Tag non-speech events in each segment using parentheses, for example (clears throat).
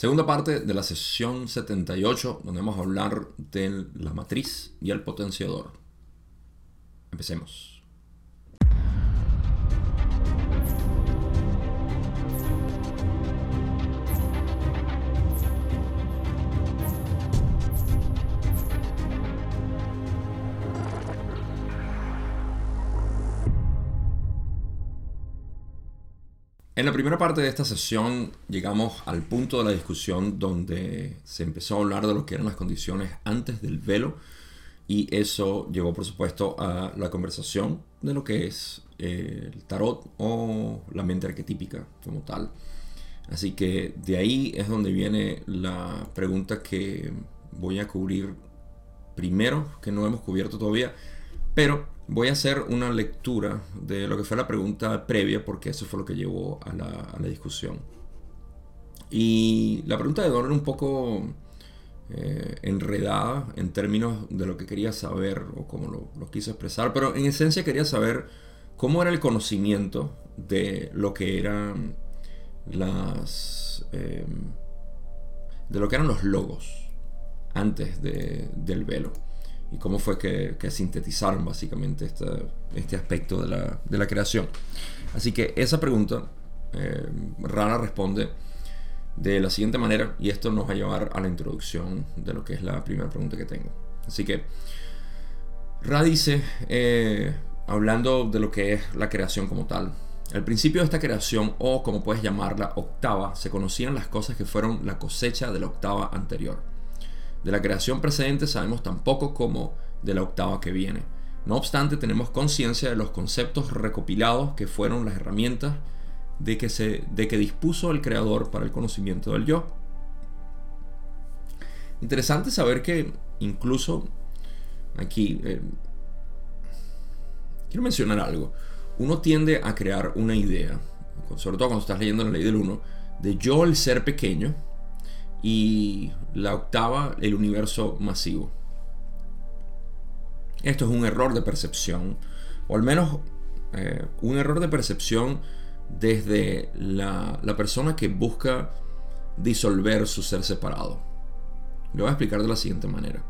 Segunda parte de la sesión 78, donde vamos a hablar de la matriz y el potenciador. Empecemos. En la primera parte de esta sesión llegamos al punto de la discusión donde se empezó a hablar de lo que eran las condiciones antes del velo y eso llevó por supuesto a la conversación de lo que es eh, el tarot o la mente arquetípica como tal. Así que de ahí es donde viene la pregunta que voy a cubrir primero, que no hemos cubierto todavía, pero Voy a hacer una lectura de lo que fue la pregunta previa, porque eso fue lo que llevó a la, discusión. Y la pregunta de Don era un poco eh, enredada en términos de lo que quería saber o cómo lo, quiso expresar, pero en esencia quería saber cómo era el conocimiento de lo que eran las. Eh, de lo que eran los logos antes del velo y cómo fue que, sintetizaron básicamente este, este aspecto de la, creación. Así que esa pregunta, eh, Rana responde de la siguiente manera y esto nos va a llevar a la introducción de lo que es la primera pregunta que tengo. Así que Ra dice, eh, hablando de lo que es la creación como tal, al principio de esta creación, o como puedes llamarla, octava, se conocían las cosas que fueron la cosecha de la octava anterior. De la creación precedente sabemos tan poco como de la octava que viene. No obstante, tenemos conciencia de los conceptos recopilados que fueron las herramientas de que, se, de que dispuso el creador para el conocimiento del yo. Interesante saber que incluso aquí, eh, quiero mencionar algo, uno tiende a crear una idea, sobre todo cuando estás leyendo la ley del uno, de yo el ser pequeño, y la octava, el universo masivo. Esto es un error de percepción, o al menos eh, un error de percepción desde la, persona que busca disolver su ser separado. Lo voy a explicar de la siguiente manera.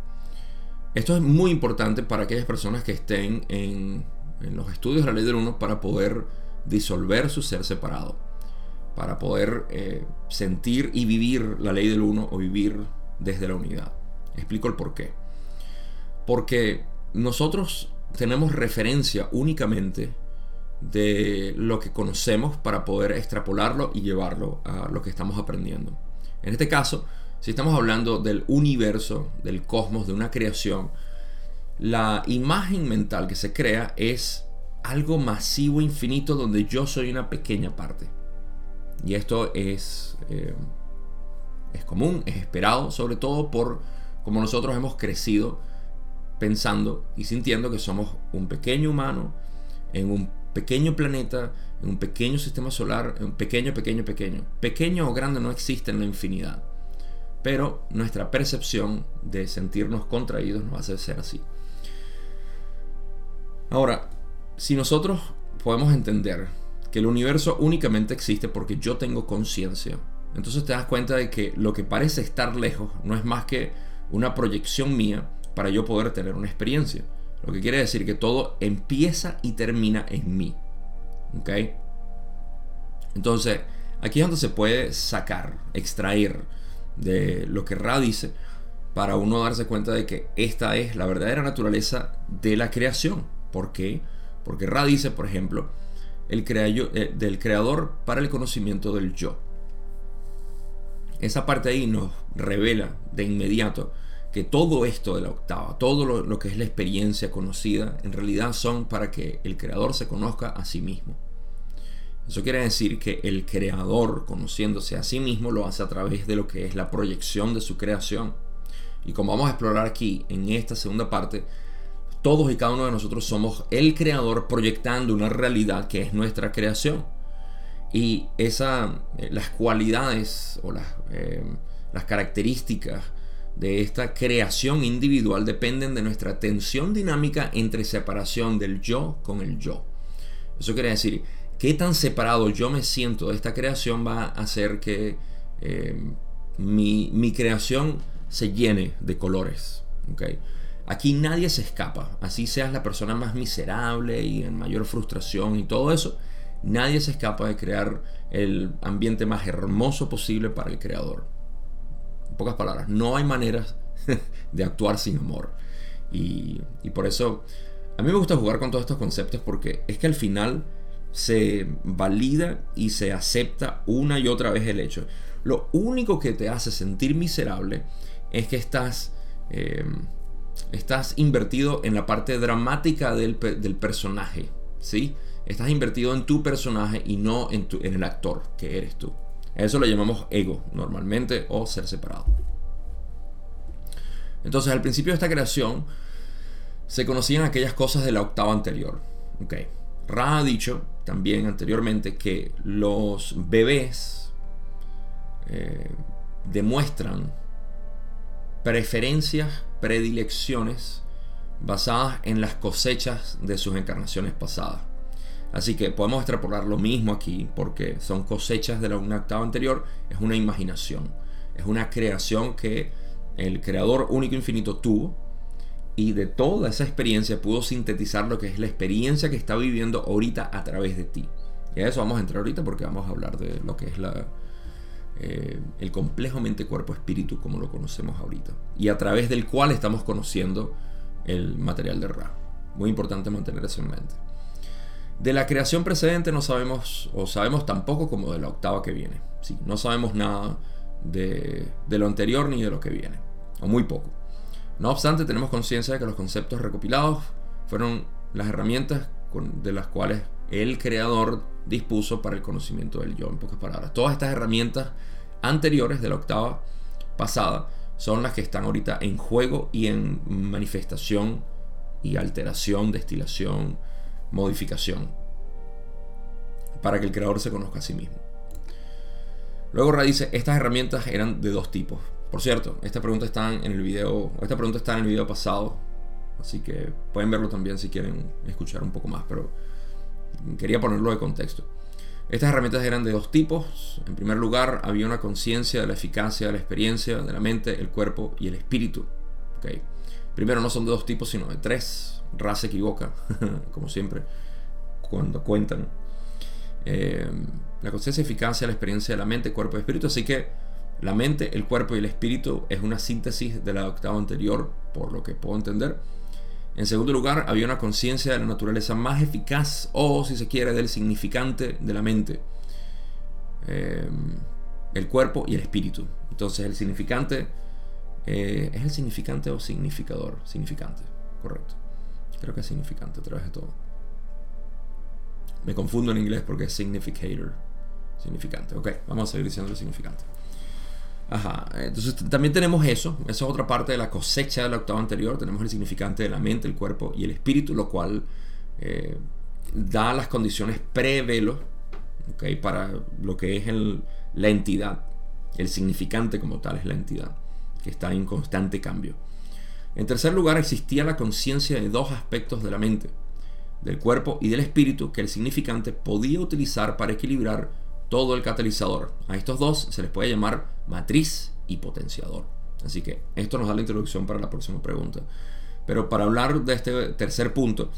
Esto es muy importante para aquellas personas que estén en, en los estudios de la ley del uno para poder disolver su ser separado para poder eh, sentir y vivir la ley del uno o vivir desde la unidad. Explico el por qué. Porque nosotros tenemos referencia únicamente de lo que conocemos para poder extrapolarlo y llevarlo a lo que estamos aprendiendo. En este caso, si estamos hablando del universo, del cosmos, de una creación, la imagen mental que se crea es algo masivo, infinito, donde yo soy una pequeña parte. Y esto es, eh, es común, es esperado, sobre todo por como nosotros hemos crecido pensando y sintiendo que somos un pequeño humano en un pequeño planeta, en un pequeño sistema solar, en un pequeño, pequeño, pequeño. Pequeño o grande no existe en la infinidad. Pero nuestra percepción de sentirnos contraídos nos hace ser así. Ahora, si nosotros podemos entender que el universo únicamente existe porque yo tengo conciencia. Entonces te das cuenta de que lo que parece estar lejos no es más que una proyección mía para yo poder tener una experiencia. Lo que quiere decir que todo empieza y termina en mí. ¿Ok? Entonces, aquí es donde se puede sacar, extraer de lo que Ra dice para uno darse cuenta de que esta es la verdadera naturaleza de la creación. ¿Por qué? Porque Ra dice, por ejemplo, el eh, del creador para el conocimiento del yo. Esa parte ahí nos revela de inmediato que todo esto de la octava, todo lo, que es la experiencia conocida, en realidad son para que el creador se conozca a sí mismo. Eso quiere decir que el creador, conociéndose a sí mismo, lo hace a través de lo que es la proyección de su creación. Y como vamos a explorar aquí en esta segunda parte, todos y cada uno de nosotros somos el creador proyectando una realidad que es nuestra creación. Y esa, eh, las cualidades o las, eh, las características de esta creación individual dependen de nuestra tensión dinámica entre separación del yo con el yo. Eso quiere decir, qué tan separado yo me siento de esta creación va a hacer que eh, mi, mi creación se llene de colores. ¿okay? Aquí nadie se escapa, así seas la persona más miserable y en mayor frustración y todo eso, nadie se escapa de crear el ambiente más hermoso posible para el creador. En pocas palabras, no hay maneras (laughs) de actuar sin amor. Y, por eso a mí me gusta jugar con todos estos conceptos porque es que al final se valida y se acepta una y otra vez el hecho. Lo único que te hace sentir miserable es que estás, eh, estás invertido en la parte dramática del, personaje, ¿sí? Estás invertido en tu personaje y no en, tu, en el actor que eres tú. Eso lo llamamos ego normalmente o ser separado. Entonces al principio de esta creación se conocían aquellas cosas de la octava anterior. Okay. Ra ha dicho también anteriormente que los bebés eh, demuestran preferencias, predilecciones basadas en las cosechas de sus encarnaciones pasadas. Así que podemos extrapolar lo mismo aquí porque son cosechas de la una anterior, es una imaginación, es una creación que el creador único infinito tuvo y de toda esa experiencia pudo sintetizar lo que es la experiencia que está viviendo ahorita a través de ti. Y a eso vamos a entrar ahorita porque vamos a hablar de lo que es la, eh, el complejo mente-cuerpo-espíritu como lo conocemos ahorita. Y a través del cual estamos conociendo el material de Ra. Muy importante mantener eso en mente. De la creación precedente no sabemos, o sabemos tampoco como de la octava que viene. Sí, no sabemos nada de, de lo anterior ni de lo que viene. O muy poco. No obstante, tenemos conciencia de que los conceptos recopilados fueron las herramientas de las cuales el creador dispuso para el conocimiento del yo, en pocas palabras. Todas estas herramientas anteriores de la octava pasada son las que están ahorita en juego y en manifestación y alteración, destilación, modificación, para que el creador se conozca a sí mismo. Luego Ra dice, estas herramientas eran de dos tipos. Por cierto, esta pregunta está en el video, esta pregunta está en el video pasado, así que pueden verlo también si quieren escuchar un poco más, pero quería ponerlo de contexto. Estas herramientas eran de dos tipos. En primer lugar, había una conciencia de la eficacia de la experiencia, de la mente, el cuerpo y el espíritu. ¿Okay? Primero, no son de dos tipos, sino de tres. Ra se equivoca, (laughs) como siempre, cuando cuentan. Eh, la conciencia, eficacia, la experiencia de la mente, cuerpo y espíritu. Así que la mente, el cuerpo y el espíritu es una síntesis de la octava anterior, por lo que puedo entender. En segundo lugar, había una conciencia de la naturaleza más eficaz o, si se quiere, del significante de la mente, eh, el cuerpo y el espíritu. Entonces, el significante eh, es el significante o significador. Significante, correcto. Creo que es significante a través de todo. Me confundo en inglés porque es significator. Significante. Ok, vamos a seguir diciendo el significante. Ajá, entonces también tenemos eso, esa es otra parte de la cosecha de la octava anterior, tenemos el significante de la mente, el cuerpo y el espíritu, lo cual eh, da las condiciones pre-velo ¿okay? para lo que es la entidad, el significante como tal es la entidad, que está en constante cambio. En tercer lugar, existía la conciencia de dos aspectos de la mente, del cuerpo y del espíritu que el significante podía utilizar para equilibrar todo el catalizador. A estos dos se les puede llamar matriz y potenciador. Así que esto nos da la introducción para la próxima pregunta. Pero para hablar de este tercer punto,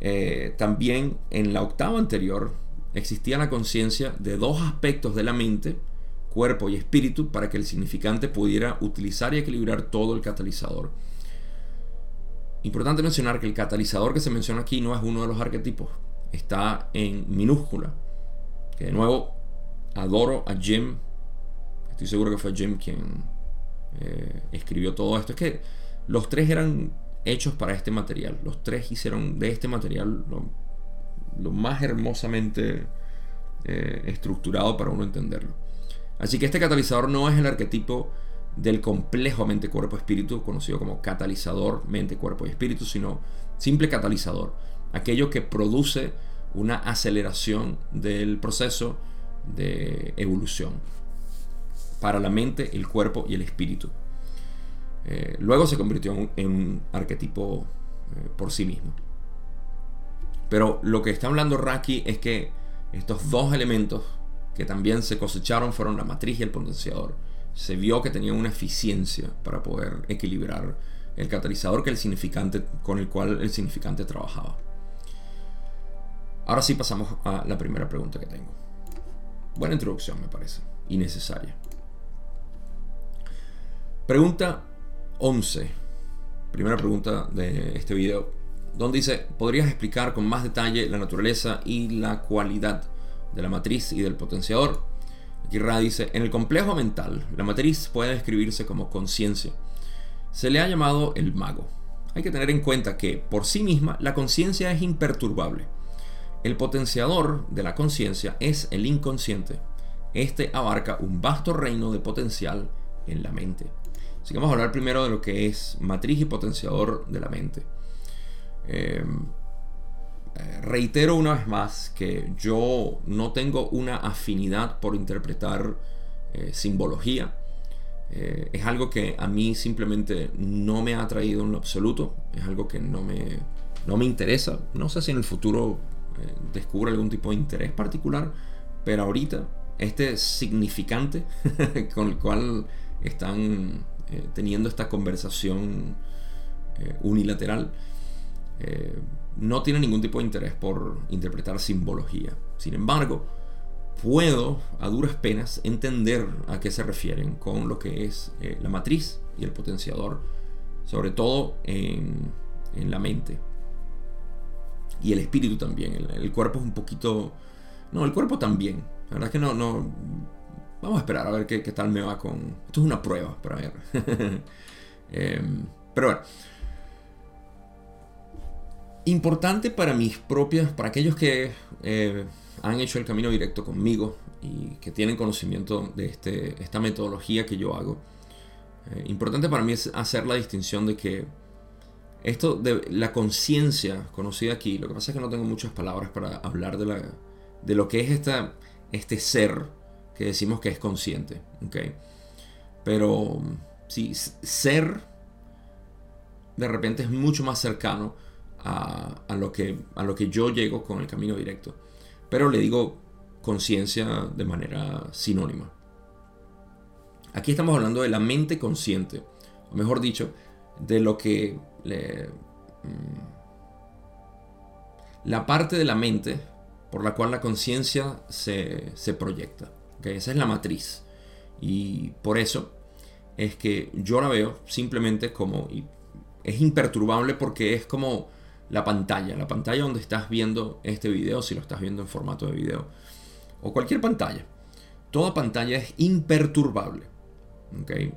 eh, también en la octava anterior existía la conciencia de dos aspectos de la mente, cuerpo y espíritu, para que el significante pudiera utilizar y equilibrar todo el catalizador. Importante mencionar que el catalizador que se menciona aquí no es uno de los arquetipos, está en minúscula, que de nuevo adoro a Jim. Estoy seguro que fue Jim quien eh, escribió todo esto. Es que los tres eran hechos para este material. Los tres hicieron de este material lo, más hermosamente eh, estructurado para uno entenderlo. Así que este catalizador no es el arquetipo del complejo mente-cuerpo-espíritu, conocido como catalizador mente-cuerpo y espíritu, sino simple catalizador. Aquello que produce una aceleración del proceso de evolución para la mente, el cuerpo y el espíritu. Eh, luego se convirtió en un, arquetipo eh, por sí mismo. Pero lo que está hablando Raki es que estos dos elementos que también se cosecharon fueron la matriz y el potenciador. se vio que tenía una eficiencia para poder equilibrar el catalizador que el significante, con el cual el significante trabajaba. Ahora sí pasamos a la primera pregunta que tengo. Buena introducción me parece, y necesaria. Pregunta 11. Primera pregunta de este video. Donde dice, ¿podrías explicar con más detalle la naturaleza y la cualidad de la matriz y del potenciador? Aquí Ra dice, en el complejo mental, la matriz puede describirse como conciencia. Se le ha llamado el mago. Hay que tener en cuenta que, por sí misma, la conciencia es imperturbable. El potenciador de la conciencia es el inconsciente. Este abarca un vasto reino de potencial en la mente. Así que vamos a hablar primero de lo que es matriz y potenciador de la mente. Em, reitero una vez más que yo no tengo una afinidad por interpretar eh, simbología. Eh, es algo que a mí simplemente no me ha atraído en lo absoluto. Es algo que no me, no me interesa. No sé si en el futuro descubro algún tipo de interés particular. Pero ahorita este significante (laughs) con el cual están teniendo esta conversación unilateral no tiene ningún tipo de interés por interpretar simbología. Sin embargo, puedo a duras penas entender a qué se refieren con lo que es eh, la matriz y el potenciador, sobre todo en, la mente. Y el espíritu también. El, cuerpo es un poquito... No, el cuerpo también. La verdad es que no... no vamos a esperar a ver qué, tal me va con... Esto es una prueba para ver. (laughs) Em, pero bueno importante para mis propias, para aquellos que eh, han hecho el camino directo conmigo y que tienen conocimiento de este, esta metodología que yo hago. Eh, importante para mí es hacer la distinción de que esto de la conciencia conocida aquí, lo que pasa es que no tengo muchas palabras para hablar de, la, de lo que es esta, este ser que decimos que es consciente. ¿okay? Pero sí, ser de repente es mucho más cercano a, lo que, a lo que yo llego con el camino directo. Pero le digo conciencia de manera sinónima. Aquí estamos hablando de la mente consciente, o mejor dicho, de lo que mm, la parte de la mente por la cual la conciencia se, proyecta. Esa es la matriz. Y por eso es que yo la veo simplemente como... es imperturbable porque es como la pantalla, la pantalla donde estás viendo este video, si lo estás viendo en formato de video, o cualquier pantalla. Toda pantalla es imperturbable,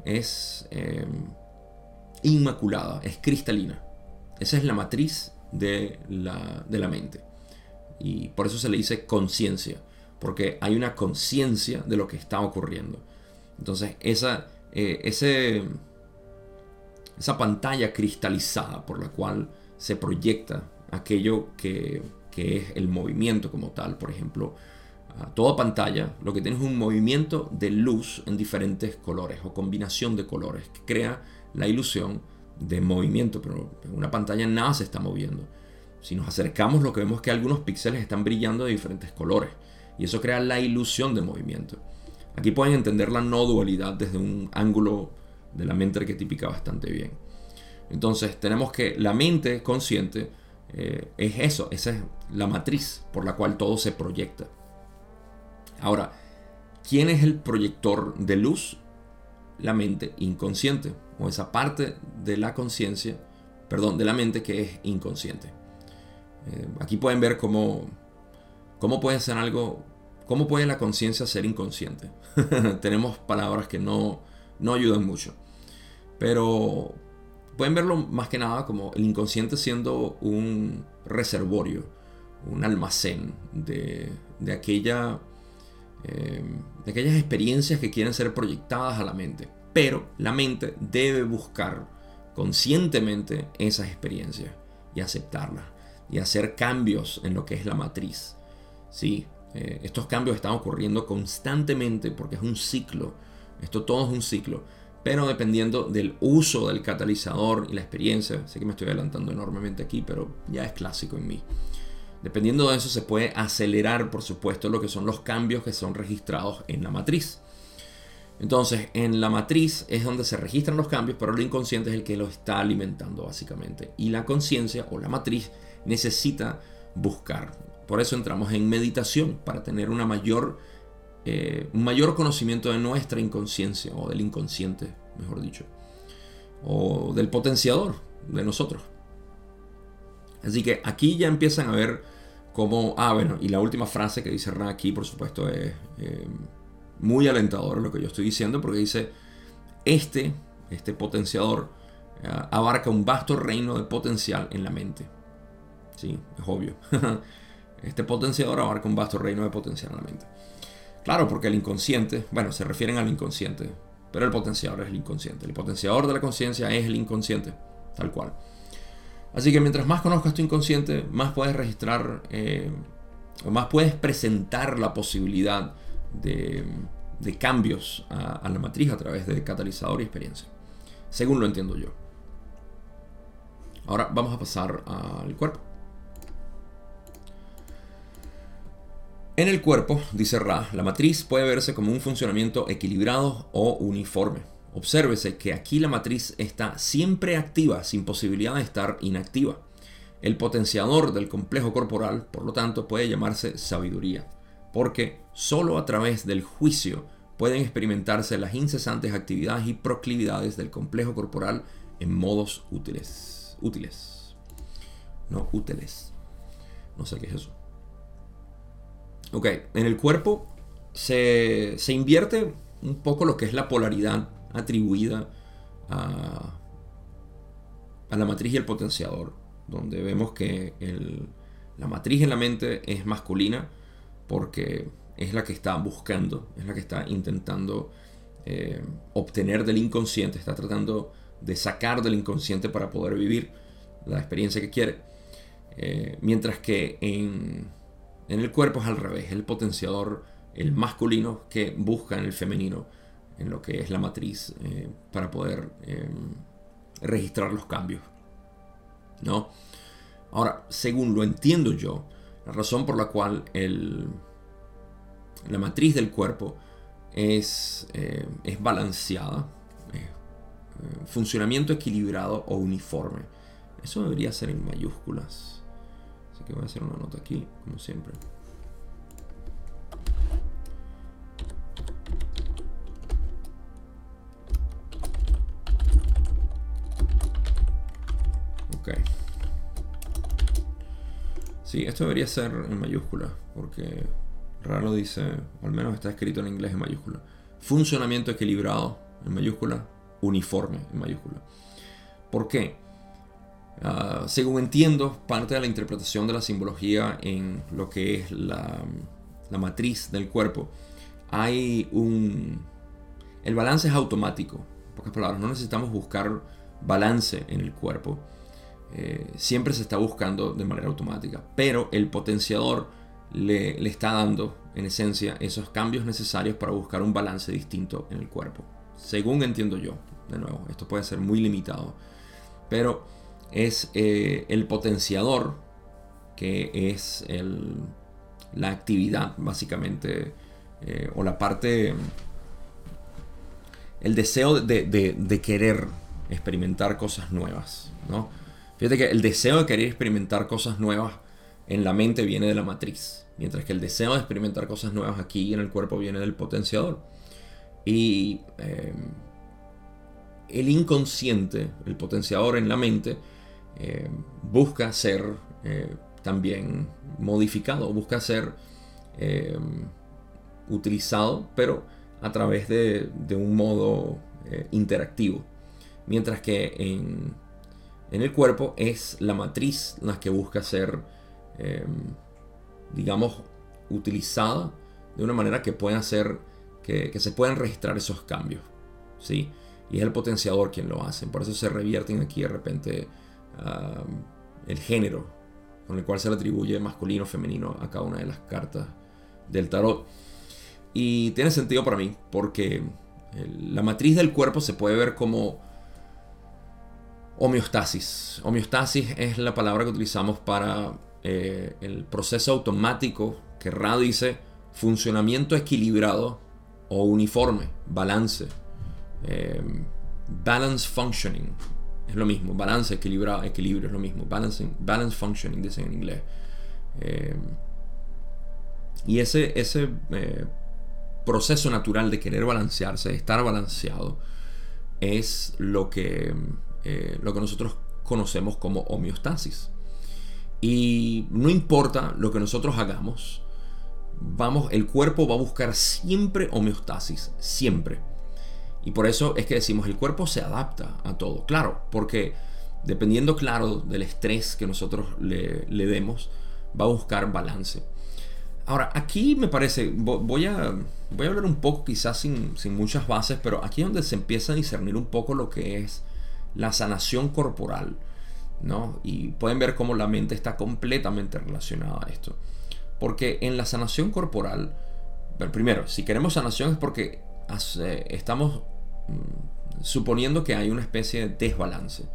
es em, inmaculada, es cristalina. Esa es la matriz de la, de la mente. Y por eso se le dice conciencia, porque hay una conciencia de lo que está ocurriendo. Entonces, esa, eh, esa pantalla cristalizada por la cual se proyecta aquello que, es el movimiento como tal. Por ejemplo, toda pantalla lo que tiene es un movimiento de luz en diferentes colores o combinación de colores que crea la ilusión de movimiento, pero en una pantalla nada se está moviendo. Si nos acercamos lo que vemos es que algunos píxeles están brillando de diferentes colores y eso crea la ilusión de movimiento. Aquí pueden entender la no dualidad desde un ángulo de la mente arquetípica bastante bien. Entonces tenemos que la mente consciente eh, es eso, esa es la matriz por la cual todo se proyecta. Ahora, ¿quién es el proyector de luz? La mente inconsciente, o esa parte de la conciencia, perdón, de la mente que es inconsciente. Eh, aquí pueden ver cómo, cómo puede ser algo, cómo puede la conciencia ser inconsciente. (laughs) Tenemos palabras que no, no ayudan mucho. Pero pueden verlo más que nada como el inconsciente siendo un reservorio, un almacén de, aquella, eh, de aquellas experiencias que quieren ser proyectadas a la mente. Pero la mente debe buscar conscientemente esas experiencias y aceptarlas y hacer cambios en lo que es la matriz. Sí, eh, estos cambios están ocurriendo constantemente porque es un ciclo. Esto todo es un ciclo pero dependiendo del uso del catalizador y la experiencia, sé que me estoy adelantando enormemente aquí, pero ya es clásico en mí. Dependiendo de eso se puede acelerar, por supuesto, lo que son los cambios que son registrados en la matriz. Entonces, en la matriz es donde se registran los cambios, pero el inconsciente es el que los está alimentando básicamente. Y la conciencia o la matriz necesita buscar. Por eso entramos en meditación, para tener una mayor, eh, un mayor conocimiento de nuestra inconsciencia, o del inconsciente, mejor dicho, o del potenciador de nosotros. Así que aquí ya empiezan a ver cómo, ah, bueno, y la última frase que dice Ra aquí, por supuesto, es... Eh, muy alentador lo que yo estoy diciendo porque dice, este, este potenciador eh, abarca un vasto reino de potencial en la mente. Sí, es obvio. (laughs) este potenciador abarca un vasto reino de potencial en la mente. Claro, porque el inconsciente, bueno, se refieren al inconsciente, pero el potenciador es el inconsciente. El potenciador de la conciencia es el inconsciente, tal cual. Así que mientras más conozcas tu inconsciente, más puedes registrar, eh, o más puedes presentar la posibilidad de, cambios a, la matriz a través de catalizador y experiencia, según lo entiendo yo. Ahora vamos a pasar al cuerpo. En el cuerpo, dice Ra, la matriz puede verse como un funcionamiento equilibrado o uniforme. Obsérvese que aquí la matriz está siempre activa, sin posibilidad de estar inactiva. El potenciador del complejo corporal, por lo tanto, puede llamarse sabiduría porque solo a través del juicio pueden experimentarse las incesantes actividades y proclividades del complejo corporal en modos útiles. Útiles. No útiles. No sé qué es eso. Ok, en el cuerpo se, invierte un poco lo que es la polaridad atribuida a, a la matriz y el potenciador, donde vemos que la matriz en la mente es masculina porque es la que está buscando, es la que está intentando eh, obtener del inconsciente, está tratando de sacar del inconsciente para poder vivir la experiencia que quiere. Eh, mientras que en, el cuerpo es al revés, el potenciador, el masculino que busca en el femenino, en lo que es la matriz, eh, para poder registrar los cambios. ¿No? Ahora, según lo entiendo yo, la razón por la cual el, la matriz del cuerpo es, eh, es balanceada, eh, funcionamiento equilibrado o uniforme. Eso debería ser en mayúsculas. Así que voy a hacer una nota aquí, como siempre. Ok. Sí, esto debería ser en mayúscula, porque raro dice, al menos está escrito en inglés en mayúscula. Funcionamiento equilibrado en mayúscula, uniforme en mayúscula. ¿Por qué? Ah, según entiendo, parte de la interpretación de la simbología en lo que es la, la matriz del cuerpo, hay un... El balance es automático. Pocas palabras, no necesitamos buscar balance en el cuerpo eh, siempre se está buscando de manera automática, pero el potenciador le, está dando, en esencia, esos cambios necesarios para buscar un balance distinto en el cuerpo. Según entiendo yo, de nuevo, esto puede ser muy limitado, pero es eh, el potenciador que es la actividad, básicamente, eh, o la parte, el deseo de, de querer experimentar cosas nuevas, ¿no? Fíjate que el deseo de querer experimentar cosas nuevas en la mente viene de la matriz, mientras que el deseo de experimentar cosas nuevas aquí en el cuerpo viene del potenciador. Y eh, el inconsciente, el potenciador en la mente, eh, busca ser eh, también modificado, busca ser utilizado, pero a través de un modo interactivo. Mientras que en en el cuerpo es la matriz la que busca ser, em, digamos, utilizada de una manera que pueda hacer que, se puedan registrar esos cambios. ¿sí? Y es el potenciador quien lo hace. Por eso se revierten aquí de repente el género con el cual se le atribuye masculino o femenino a cada una de las cartas del tarot. Y tiene sentido para mí porque la matriz del cuerpo se puede ver como Homeostasis. Homeostasis es la palabra que utilizamos para eh, el proceso automático que Ra dice funcionamiento equilibrado o uniforme, balance, eh, balance functioning, es lo mismo, balance, equilibrio, equilibrio es lo mismo, balancing, balance functioning dicen en inglés. Eh, y ese, ese proceso natural de querer balancearse, de estar balanceado, es lo que, lo que nosotros conocemos como homeostasis. Y no importa lo que nosotros hagamos, vamos, el cuerpo va a buscar siempre homeostasis, siempre. Y por eso es que decimos, el cuerpo se adapta a todo. Claro, porque dependiendo, claro, del estrés que nosotros le, demos, va a buscar balance. Ahora, aquí me parece, voy a, voy a hablar un poco quizás sin, sin muchas bases, pero aquí es donde se empieza a discernir un poco lo que es la sanación corporal. ¿no? Y pueden ver cómo la mente está completamente relacionada a esto. Porque en la sanación corporal, primero, si queremos sanación es porque estamos mm, suponiendo que hay una especie de desbalance.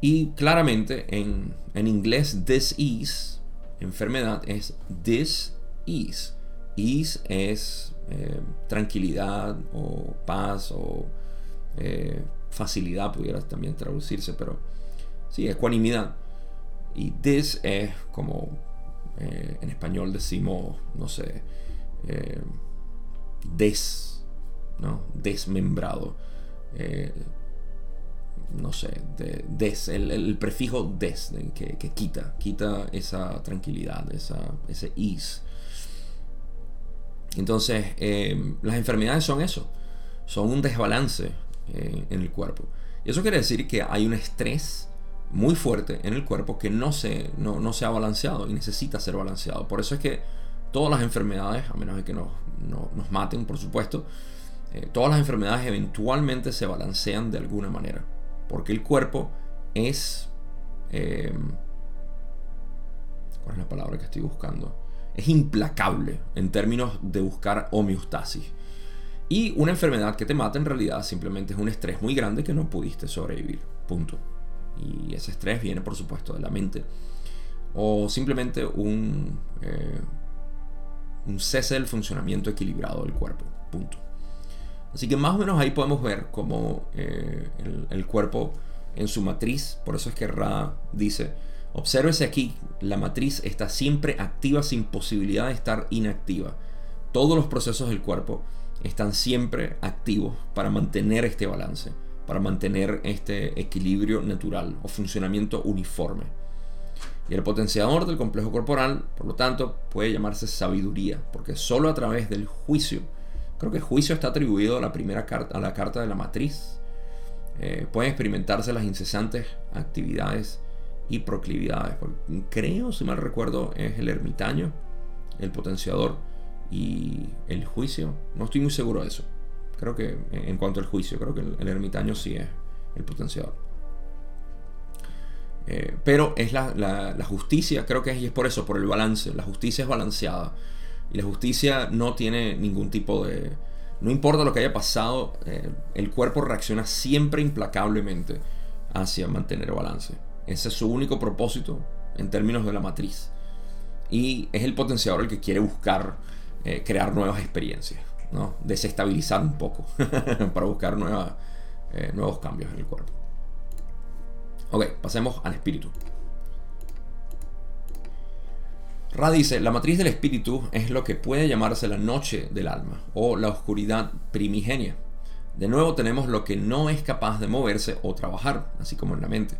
Y claramente en, en inglés disease, enfermedad, es dis-ease. Ease es eh, tranquilidad o paz o eh, facilidad, pudiera también traducirse, pero sí, ecuanimidad. Y this es como eh, en español decimos, no sé, des ¿no? desmembrado. Eh, no sé, des, el, prefijo des, que, quita, quita esa tranquilidad, esa, ese ease. Entonces, las enfermedades son eso, son un desbalance eh, en el cuerpo. Y eso quiere decir que hay un estrés muy fuerte en el cuerpo que no se, no, se ha balanceado y necesita ser balanceado. Por eso es que todas las enfermedades, a menos de que nos, nos maten, por supuesto, eh, todas las enfermedades eventualmente se balancean de alguna manera. Porque el cuerpo es... Em, ¿Cuál es la palabra que estoy buscando? Es implacable en términos de buscar homeostasis. Y una enfermedad que te mata en realidad simplemente es un estrés muy grande que no pudiste sobrevivir. Punto. Y ese estrés viene por supuesto de la mente. O simplemente un, eh, un cese del funcionamiento equilibrado del cuerpo. Punto. Así que más o menos ahí podemos ver cómo eh, el, cuerpo en su matriz, por eso es que Ra dice, obsérvese aquí, la matriz está siempre activa sin posibilidad de estar inactiva. Todos los procesos del cuerpo están siempre activos para mantener este balance, para mantener este equilibrio natural o funcionamiento uniforme. Y el potenciador del complejo corporal, por lo tanto, puede llamarse sabiduría, porque solo a través del juicio Creo que el juicio está atribuido a la primera carta, a la carta de la matriz. Eh, pueden experimentarse las incesantes actividades y proclividades. Creo, si mal recuerdo, es el ermitaño, el potenciador y el juicio. No estoy muy seguro de eso. Creo que en cuanto al juicio, creo que el, ermitaño sí es el potenciador. Eh, pero es la, la, justicia, creo que es, y es por eso, por el balance. La justicia es balanceada. Y la justicia no tiene ningún tipo de... No importa lo que haya pasado, eh, el cuerpo reacciona siempre implacablemente hacia mantener balance. Ese es su único propósito en términos de la matriz. Y es el potenciador el que quiere buscar eh, crear nuevas experiencias, ¿no? desestabilizar un poco (laughs) para buscar eh, nuevos cambios en el cuerpo. Ok, pasemos al espíritu. Ra dice, la matriz del espíritu es lo que puede llamarse la noche del alma o la oscuridad primigenia. De nuevo tenemos lo que no es capaz de moverse o trabajar, así como en la mente.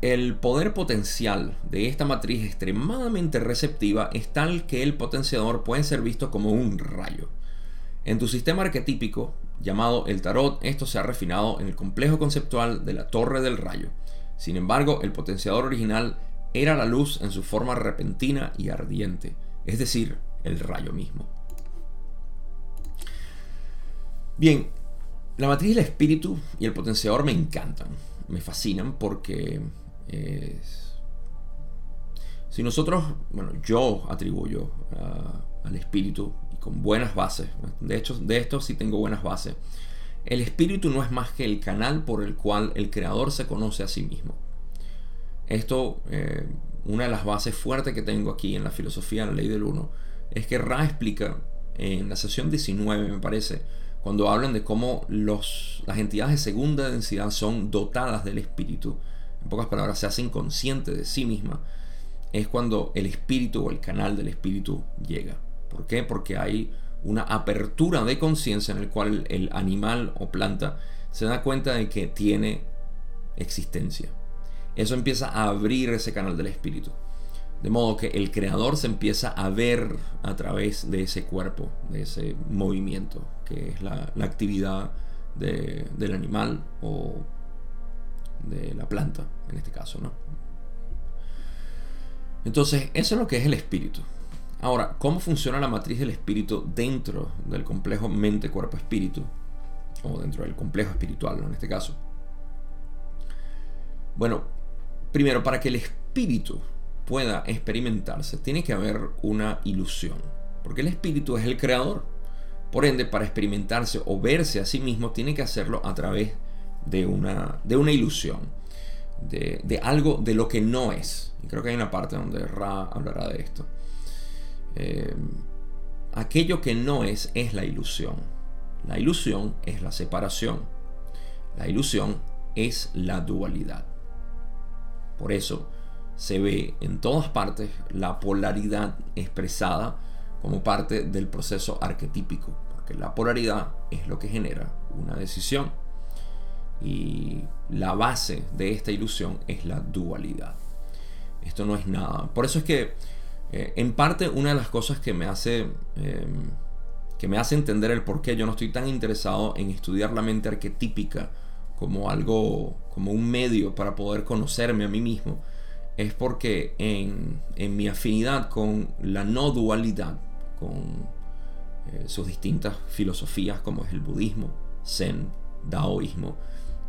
El poder potencial de esta matriz extremadamente receptiva es tal que el potenciador puede ser visto como un rayo. En tu sistema arquetípico, llamado el tarot, esto se ha refinado en el complejo conceptual de la torre del rayo. Sin embargo, el potenciador original era la luz en su forma repentina y ardiente, es decir, el rayo mismo. Bien, la matriz del espíritu y el potenciador me encantan, me fascinan porque si nosotros, bueno, yo atribuyo al espíritu y con buenas bases, de hecho, de esto sí tengo buenas bases, el espíritu no es más que el canal por el cual el creador se conoce a sí mismo. Esto, eh, una de las bases fuertes que tengo aquí en la filosofía, en la ley del uno, es que Ra explica en la sesión 19, me parece, cuando hablan de cómo las entidades de segunda densidad son dotadas del espíritu, en pocas palabras, se hacen conscientes de sí misma, es cuando el espíritu o el canal del espíritu llega. ¿Por qué? Porque hay una apertura de conciencia en el cual el animal o planta se da cuenta de que tiene existencia. Eso empieza a abrir ese canal del espíritu. De modo que el creador se empieza a ver a través de ese cuerpo, de ese movimiento, que es la, actividad del animal o de la planta, en este caso, ¿no? Entonces, eso es lo que es el espíritu. Ahora, ¿cómo funciona la matriz del espíritu dentro del complejo mente-cuerpo-espíritu? O dentro del complejo espiritual, en este caso. Bueno, primero, para que el espíritu pueda experimentarse, tiene que haber una ilusión. Porque el espíritu es el creador. Por ende, para experimentarse o verse a sí mismo, tiene que hacerlo a través de una, de una ilusión. De, de algo de lo que no es. Y creo que hay una parte donde Ra hablará de esto. Eh, aquello que no es es la ilusión. La ilusión es la separación. La ilusión es la dualidad. Por eso se ve en todas partes la polaridad expresada como parte del proceso arquetípico, porque la polaridad es lo que genera una decisión y la base de esta ilusión es la dualidad. Esto no es nada. Por eso es que eh, en parte, una de las cosas que me hace. Em, que me hace entender el por qué yo no estoy tan interesado en estudiar la mente arquetípica como algo, como un medio para poder conocerme a mí mismo, es porque en, mi afinidad con la no dualidad, con eh, sus distintas filosofías como es el budismo, zen, daoísmo,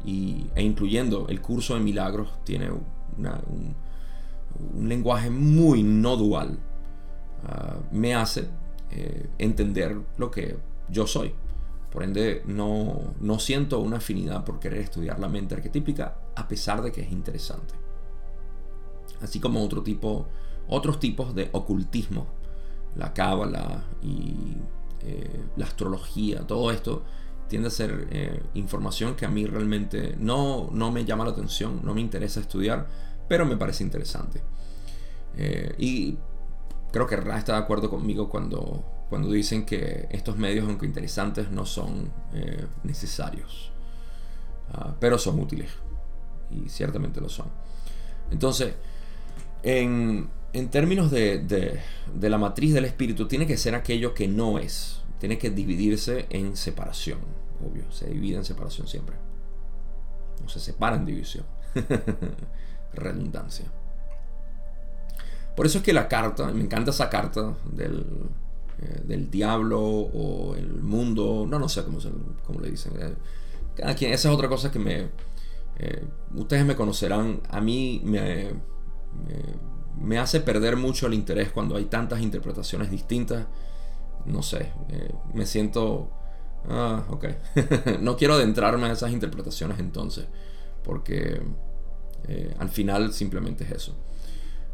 e incluyendo el curso de milagros, tiene una, un, un lenguaje muy no dual ah, me hace eh, entender lo que yo soy. Por ende, no, no siento una afinidad por querer estudiar la mente arquetípica, a pesar de que es interesante. Así como otro tipo, otros tipos de ocultismo, la cábala y eh, la astrología, todo esto tiende a ser eh, información que a mí realmente no, no me llama la atención, no me interesa estudiar pero me parece interesante. Eh, y creo que Ra está de acuerdo conmigo cuando, cuando dicen que estos medios, aunque interesantes, no son eh, necesarios, ah, pero son útiles. Y ciertamente lo son. Entonces, en, en términos de, de, de, la matriz del espíritu, tiene que ser aquello que no es. Tiene que dividirse en separación. Obvio, se divide en separación siempre. No se separa en división. (laughs) redundancia. Por eso es que la carta, me encanta esa carta del, eh, del diablo o el mundo, no, no sé cómo, se, cómo le dicen. Eh, cada quien, esa es otra cosa que me... Eh, ustedes me conocerán, a mí me, me, hace perder mucho el interés cuando hay tantas interpretaciones distintas. No sé, me siento... Ah, ok. (laughs) no quiero adentrarme en esas interpretaciones entonces, porque eh, al final simplemente es eso.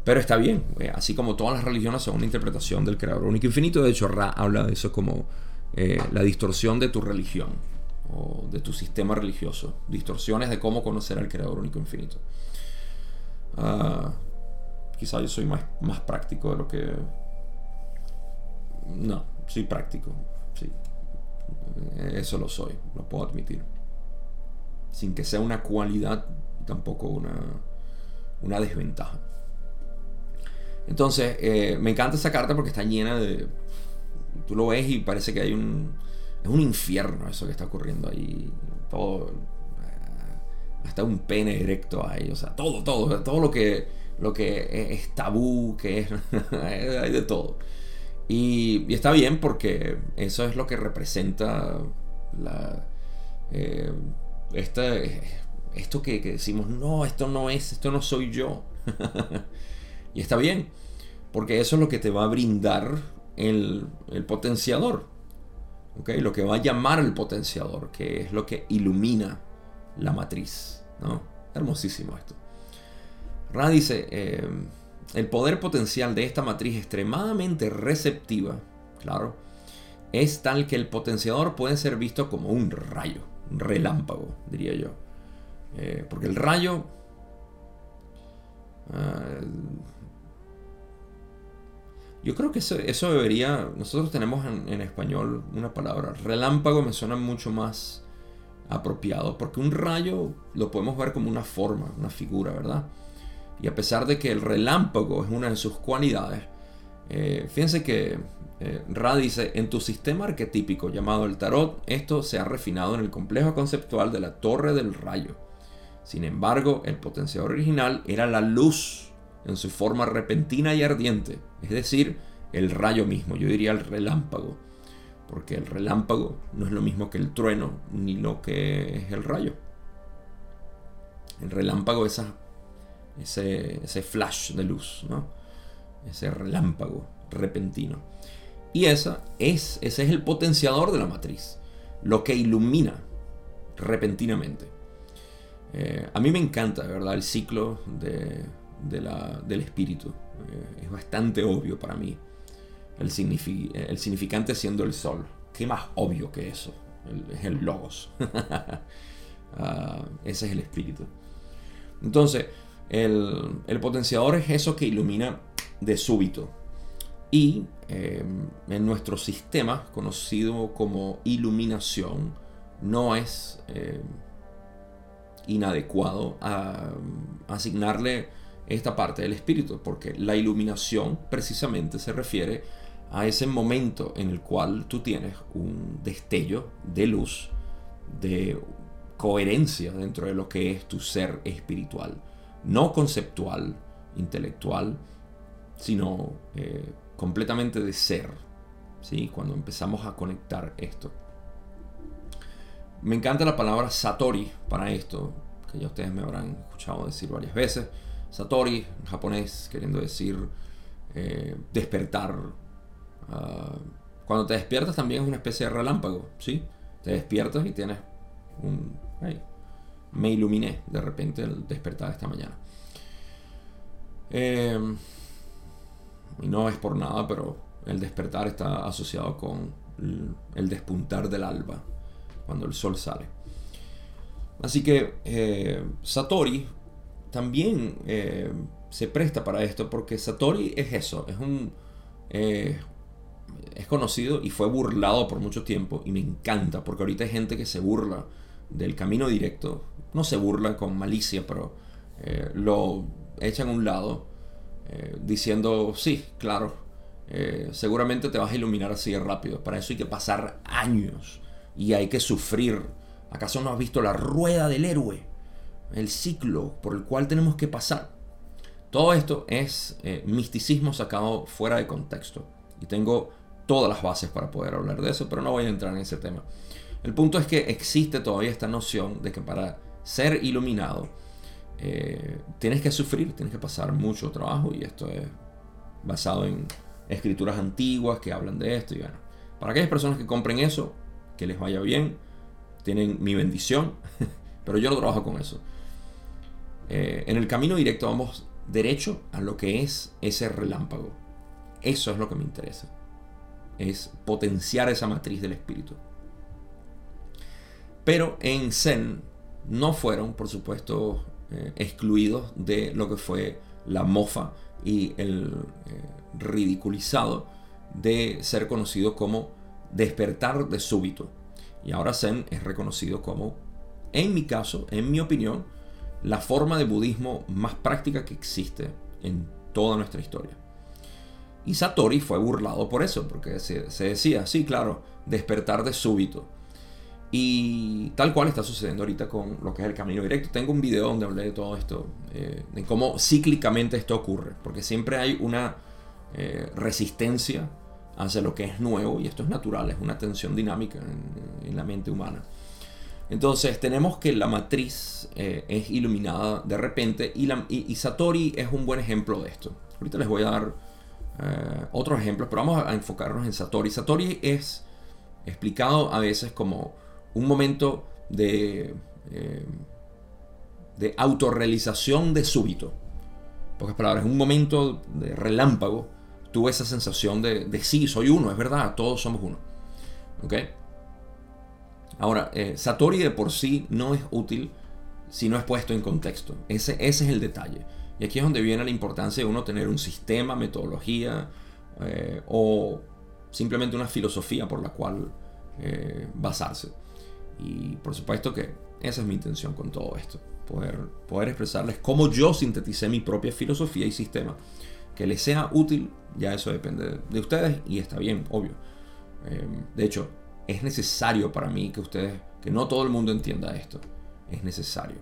Pero está bien, eh, así como todas las religiones son una interpretación del Creador único infinito. De hecho, Ra habla de eso como eh, la distorsión de tu religión o de tu sistema religioso. Distorsiones de cómo conocer al Creador único infinito. Uh, quizá yo soy más, más práctico de lo que... No, soy práctico, sí. Eso lo soy, lo puedo admitir. Sin que sea una cualidad tampoco una, una desventaja. Entonces, eh, me encanta esa carta porque está llena de... Tú lo ves y parece que hay un... Es un infierno eso que está ocurriendo ahí. Todo... Hasta un pene erecto ahí. O sea, todo, todo. Todo lo que, lo que es tabú, que es... (laughs) hay de todo. Y, está bien porque eso es lo que representa la... Eh, esta esto que, decimos, no, esto no es, esto no soy yo. (laughs) y está bien, porque eso es lo que te va a brindar el, potenciador. ¿okay? Lo que va a llamar el potenciador, que es lo que ilumina la matriz. ¿no? Hermosísimo esto. Ra dice, eh, el poder potencial de esta matriz extremadamente receptiva, claro, es tal que el potenciador puede ser visto como un rayo, un relámpago, diría yo. Eh, porque el rayo... Ah, yo creo que eso, debería... Nosotros tenemos en, español una palabra. Relámpago me suena mucho más apropiado. Porque un rayo lo podemos ver como una forma, una figura, ¿verdad? Y a pesar de que el relámpago es una de sus cualidades, eh, fíjense que eh, Ra dice, en tu sistema arquetípico llamado el tarot, esto se ha refinado en el complejo conceptual de la torre del rayo. Sin embargo, el potenciador original era la luz en su forma repentina y ardiente, es decir, el rayo mismo, yo diría el relámpago, porque el relámpago no es lo mismo que el trueno ni lo que es el rayo. El relámpago es ese, ese flash de luz, ¿no? ese relámpago repentino. Y esa es, ese es el potenciador de la matriz, lo que ilumina repentinamente. Eh, a mí me encanta, ¿verdad? El ciclo del espíritu. Eh, es bastante obvio para mí. El, el, significante siendo el sol. ¿Qué más obvio que eso? es el logos. (laughs) Ah, ese es el espíritu. Entonces, el, el potenciador es eso que ilumina de súbito. Y em, en nuestro sistema, conocido como iluminación, no es em, inadecuado a, asignarle esta parte del espíritu, porque la iluminación precisamente se refiere a ese momento en el cual tú tienes un destello de luz, de coherencia dentro de lo que es tu ser espiritual, no conceptual, intelectual, sino eh, completamente de ser, ¿sí? cuando empezamos a conectar esto. Me encanta la palabra Satori para esto, que ya ustedes me habrán escuchado decir varias veces. Satori, en japonés, queriendo decir eh, despertar. Ah, cuando te despiertas también es una especie de relámpago, ¿sí? Te despiertas y tienes un... me iluminé de repente el despertar esta mañana. Eh, y no es por nada, pero el despertar está asociado con el despuntar del alba, cuando el sol sale. Así que eh, Satori también eh, se presta para esto, porque Satori es eso, es un... Es conocido y fue burlado por mucho tiempo y me encanta porque ahorita hay gente que se burla del camino directo, no se burla con malicia, pero lo echan a un lado eh, diciendo, sí, claro, eh, seguramente te vas a iluminar así rápido. Para eso hay que pasar años y hay que sufrir. ¿Acaso no has visto la rueda del héroe? El ciclo por el cual tenemos que pasar. Todo esto es eh, misticismo sacado fuera de contexto. Y tengo todas las bases para poder hablar de eso, pero no voy a entrar en ese tema. El punto es que existe todavía esta noción de que para ser iluminado, eh, tienes que sufrir, tienes que pasar mucho trabajo y esto es basado en escrituras antiguas que hablan de esto y bueno, para aquellas personas que compren eso, que les vaya bien, tienen mi bendición, (laughs) pero yo no trabajo con eso. Eh, en el camino directo vamos derecho a lo que es ese relámpago. Eso es lo que me interesa. Es potenciar esa matriz del espíritu. Pero en Zen no fueron, por supuesto, eh, excluidos de lo que fue la mofa y el eh, ridiculizado de ser conocido como despertar de súbito. Y ahora Zen es reconocido como, en mi caso, en mi opinión, la forma de budismo más práctica que existe en toda nuestra historia. Y Satori fue burlado por eso, porque se, se decía, sí, claro, despertar de súbito. Y tal cual está sucediendo ahorita con lo que es el camino directo. Tengo un video donde hablé de todo esto, eh, de cómo cíclicamente esto ocurre, porque siempre hay una eh, resistencia hacia lo que es nuevo y esto es natural, es una tensión dinámica en, la mente humana. Entonces tenemos que la matriz eh, es iluminada de repente y, Satori es un buen ejemplo de esto. Ahorita les voy a dar otros ejemplos, pero vamos a enfocarnos en Satori. Satori es explicado a veces como un momento de, eh, de autorrealización de súbito. Pocas palabras, un momento de relámpago, tuve esa sensación de, de sí, soy uno, es verdad, todos somos uno. ¿Ok? Ahora, eh, Satori de por sí no es útil si no es puesto en contexto. Ese, ese es el detalle. Y aquí es donde viene la importancia de uno tener un sistema, metodología eh, o simplemente una filosofía por la cual eh, basarse. Y por supuesto que esa es mi intención con todo esto. Poder, poder expresarles cómo yo sinteticé mi propia filosofía y sistema. Que les sea útil, ya eso depende de ustedes y está bien, obvio. de hecho, es necesario para mí que ustedes, que no todo el mundo entienda esto. Es necesario.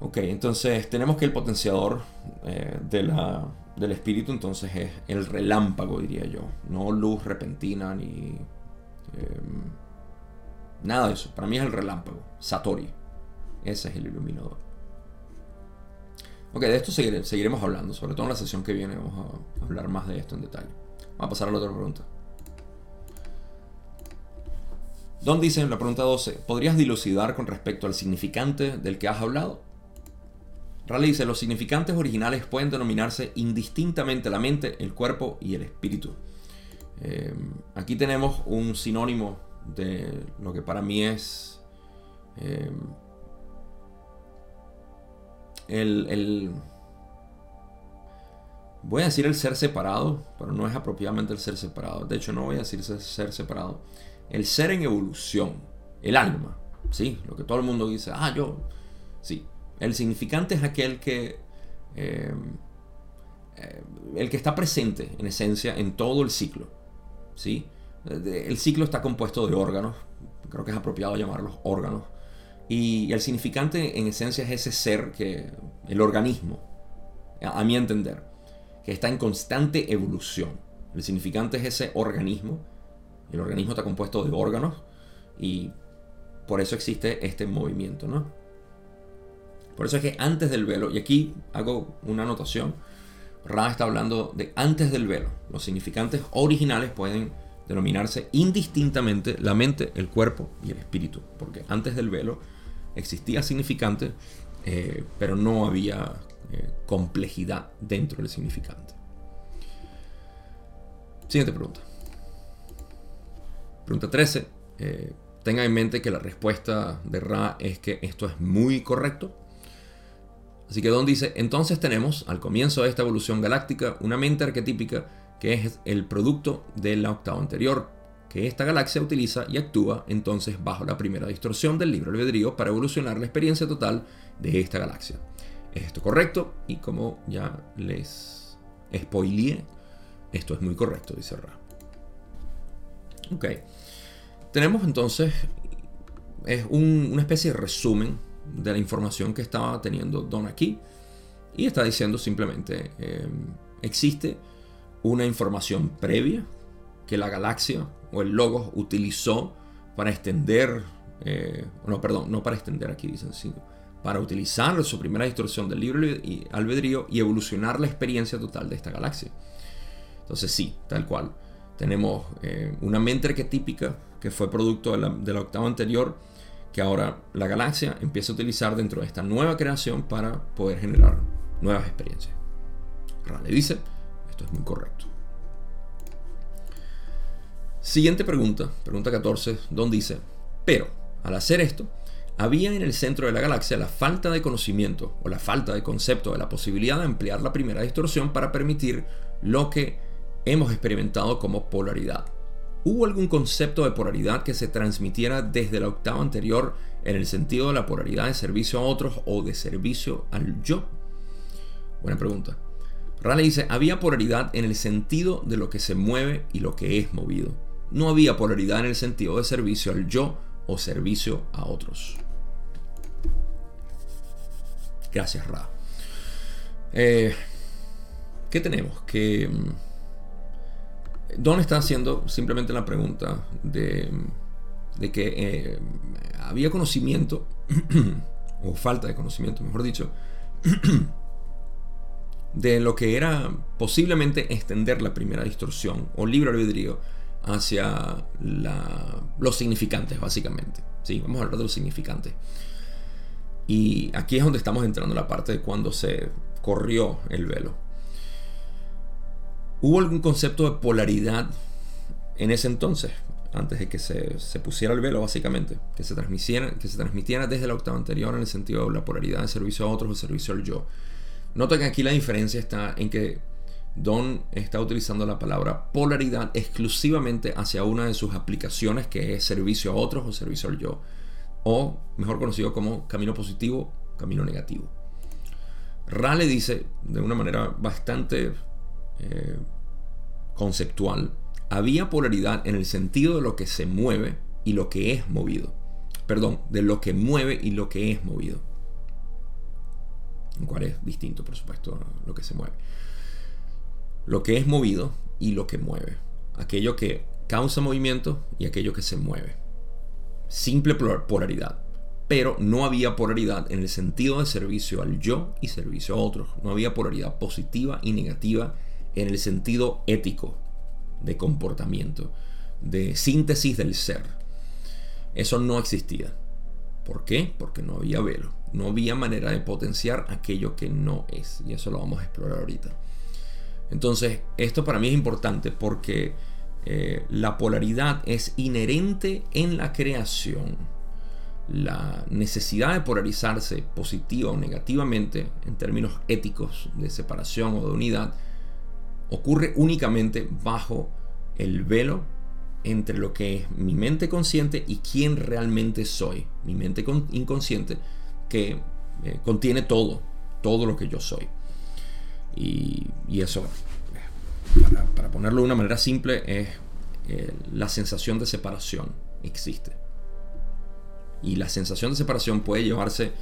Ok, entonces tenemos que el potenciador eh, de la, del espíritu entonces es el relámpago, diría yo. No luz repentina ni em, nada de eso. Para mí es el relámpago. Satori. Ese es el iluminador. Ok, de esto seguiremos hablando. Sobre todo en la sesión que viene vamos a hablar más de esto en detalle. Vamos a pasar a la otra pregunta. Don dice en la pregunta 12, ¿podrías dilucidar con respecto al significante del que has hablado? Raleigh dice, los significantes originales pueden denominarse indistintamente la mente, el cuerpo y el espíritu. Eh, aquí tenemos un sinónimo de lo que para mí es eh, el, el, Voy a decir el ser separado, pero no es apropiadamente el ser separado. De hecho, no voy a decir ser separado el ser en evolución, el alma, ¿sí? Lo que todo el mundo dice, ah, yo, sí. El significante es aquel que, eh, eh, el que está presente en esencia en todo el ciclo, ¿sí? El ciclo está compuesto de órganos, creo que es apropiado llamarlos órganos, y el significante en esencia es ese ser que, el organismo, a mi entender, que está en constante evolución. El significante es ese organismo el organismo está compuesto de órganos y por eso existe este movimiento, ¿no? Por eso es que antes del velo, y aquí hago una anotación, Ra está hablando de antes del velo. Los significantes originales pueden denominarse indistintamente la mente, el cuerpo y el espíritu, porque antes del velo existía significante, eh, pero no había eh, complejidad dentro del significante. Siguiente pregunta. Pregunta 13. Eh, tenga en mente que la respuesta de Ra es que esto es muy correcto. Así que Don dice, entonces tenemos al comienzo de esta evolución galáctica una mente arquetípica que es el producto de la octava anterior, que esta galaxia utiliza y actúa entonces bajo la primera distorsión del libro albedrío para evolucionar la experiencia total de esta galaxia. ¿Es esto correcto? Y como ya les spoileé, esto es muy correcto, dice Ra. Ok. Tenemos entonces es una especie de resumen de la información que estaba teniendo Don aquí. Y está diciendo simplemente, em, existe una información previa que la galaxia o el Logos utilizó para extender, eh, no, perdón, no para extender aquí, dicen, sino para utilizar su primera distorsión del libro y albedrío y evolucionar la experiencia total de esta galaxia. Entonces sí, tal cual. Tenemos eh, una mente arquetípica que fue producto de la, octava anterior, que ahora la galaxia empieza a utilizar dentro de esta nueva creación para poder generar nuevas experiencias. Raleigh dice, esto es muy correcto. Siguiente pregunta, pregunta 14, Don dice, pero al hacer esto, había en el centro de la galaxia la falta de conocimiento o la falta de concepto de la posibilidad de ampliar la primera distorsión para permitir lo que hemos experimentado como polaridad. ¿Hubo algún concepto de polaridad que se transmitiera desde la octava anterior en el sentido de la polaridad de servicio a otros o de servicio al yo? Buena pregunta. Raleigh dice, había polaridad en el sentido de lo que se mueve y lo que es movido. No había polaridad en el sentido de servicio al yo o servicio a otros. Gracias, Ra. Eh, ¿Qué tenemos? Que mm, Don está haciendo simplemente la pregunta de, que eh, había conocimiento, (clears throat) o falta de conocimiento, mejor dicho, (clears throat) de lo que era posiblemente extender la primera distorsión o libre albedrío hacia los significantes, básicamente. Sí, vamos a hablar de los significantes. Y aquí es donde estamos entrando en la parte de cuando se corrió el velo. ¿Hubo algún concepto de polaridad en ese entonces, antes de que se, pusiera el velo básicamente, que se, transmitiera, que se transmitiera desde la octava anterior en el sentido de la polaridad de servicio a otros o servicio al yo. Nota que aquí la diferencia está en que Don está utilizando la palabra polaridad exclusivamente hacia una de sus aplicaciones que es servicio a otros o servicio al yo, o mejor conocido como camino positivo, camino negativo. Rale dice de una manera bastante eh, conceptual, había polaridad en el sentido de lo que se mueve y lo que es movido. Perdón, de lo que mueve y lo que es movido. Cuál es distinto, por supuesto, lo que se mueve. Lo que es movido y lo que mueve. Aquello que causa movimiento y aquello que se mueve. Simple polaridad. Pero no había polaridad en el sentido de servicio al yo y servicio a otros. No había polaridad positiva y negativa en el sentido ético de comportamiento, de síntesis del ser. Eso no existía. ¿Por qué? Porque no había velo. No había manera de potenciar aquello que no es. Y eso lo vamos a explorar ahorita. Entonces, esto para mí es importante porque eh, la polaridad es inherente en la creación. La necesidad de polarizarse positiva o negativamente en términos éticos de separación o de unidad ocurre únicamente bajo el velo entre lo que es mi mente consciente y quién realmente soy. Mi mente inconsciente que eh, contiene todo, todo lo que yo soy. Y, eso, para, ponerlo de una manera simple, es eh, la sensación de separación existe. Y la sensación de separación puede llevarse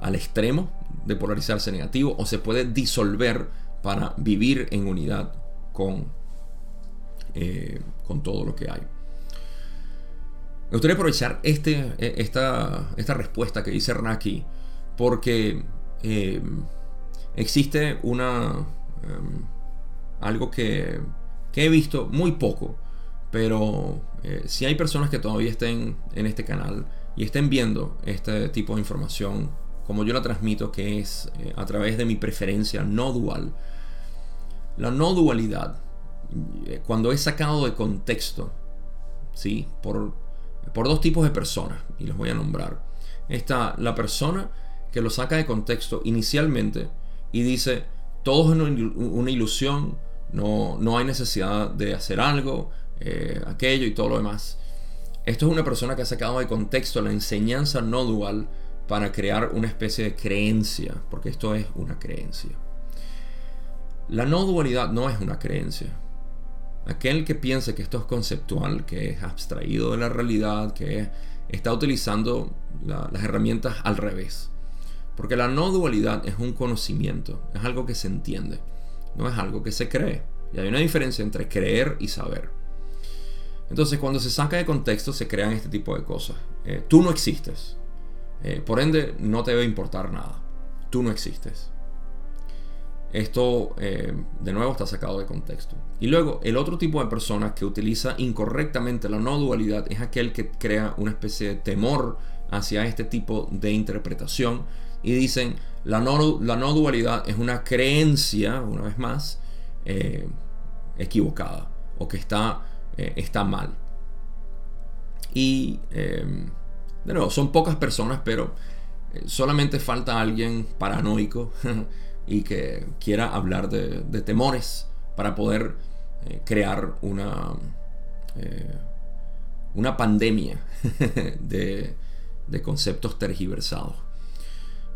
al extremo de polarizarse negativo o se puede disolver para vivir en unidad con, eh, con todo lo que hay. Me gustaría aprovechar este, e, esta, esta respuesta que dice Raki porque eh, existe una em, algo que, he visto muy poco, pero eh, si hay personas que todavía estén en este canal y estén viendo este tipo de información como yo la transmito, que es eh, a través de mi preferencia no dual, la no dualidad, eh, cuando es sacado de contexto, ¿sí? por, por dos tipos de personas, y los voy a nombrar, está la persona que lo saca de contexto inicialmente y dice, todo es una ilusión, no, no hay necesidad de hacer algo, eh, aquello y todo lo demás. Esto es una persona que ha sacado de contexto la enseñanza no dual para crear una especie de creencia, porque esto es una creencia. La no dualidad no es una creencia. Aquel que piense que esto es conceptual, que es abstraído de la realidad, que está utilizando las herramientas al revés. Porque la no dualidad es un conocimiento, es algo que se entiende, no es algo que se cree. Y hay una diferencia entre creer y saber. Entonces, cuando se saca de contexto, se crean este tipo de cosas. Eh, tú no existes. Eh, por ende, no te debe importar nada. Tú no existes. Esto, eh, de nuevo, está sacado de contexto. Y luego, el otro tipo de persona que utiliza incorrectamente la no dualidad es aquel que crea una especie de temor hacia este tipo de interpretación y dicen la no, la no dualidad es una creencia, una vez más, eh, equivocada o que está, eh, está mal. Y de nuevo, son pocas personas, pero solamente falta alguien paranoico (laughs) y que quiera hablar de, temores para poder crear una, una pandemia (laughs) de, conceptos tergiversados.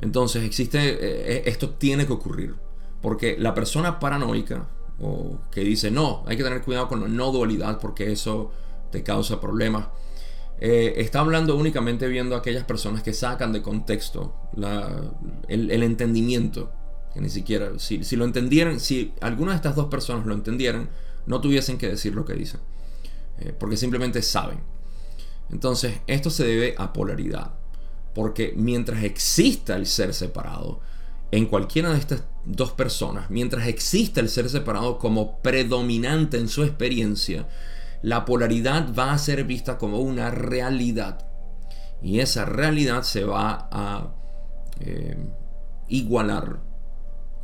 Entonces existe, eh, eh, esto tiene que ocurrir, porque la persona paranoica o que dice, no, hay que tener cuidado con la no dualidad porque eso te causa problemas, eh, está hablando únicamente viendo a aquellas personas que sacan de contexto el, entendimiento, que ni siquiera, si, si lo entendieran, si alguna de estas dos personas lo entendieran, no tuviesen que decir lo que dicen, porque simplemente saben. Entonces, esto se debe a polaridad. Porque mientras exista el ser separado, en cualquiera de estas dos personas, mientras exista el ser separado como predominante en su experiencia, la polaridad va a ser vista como una realidad. Y esa realidad se va a eh, igualar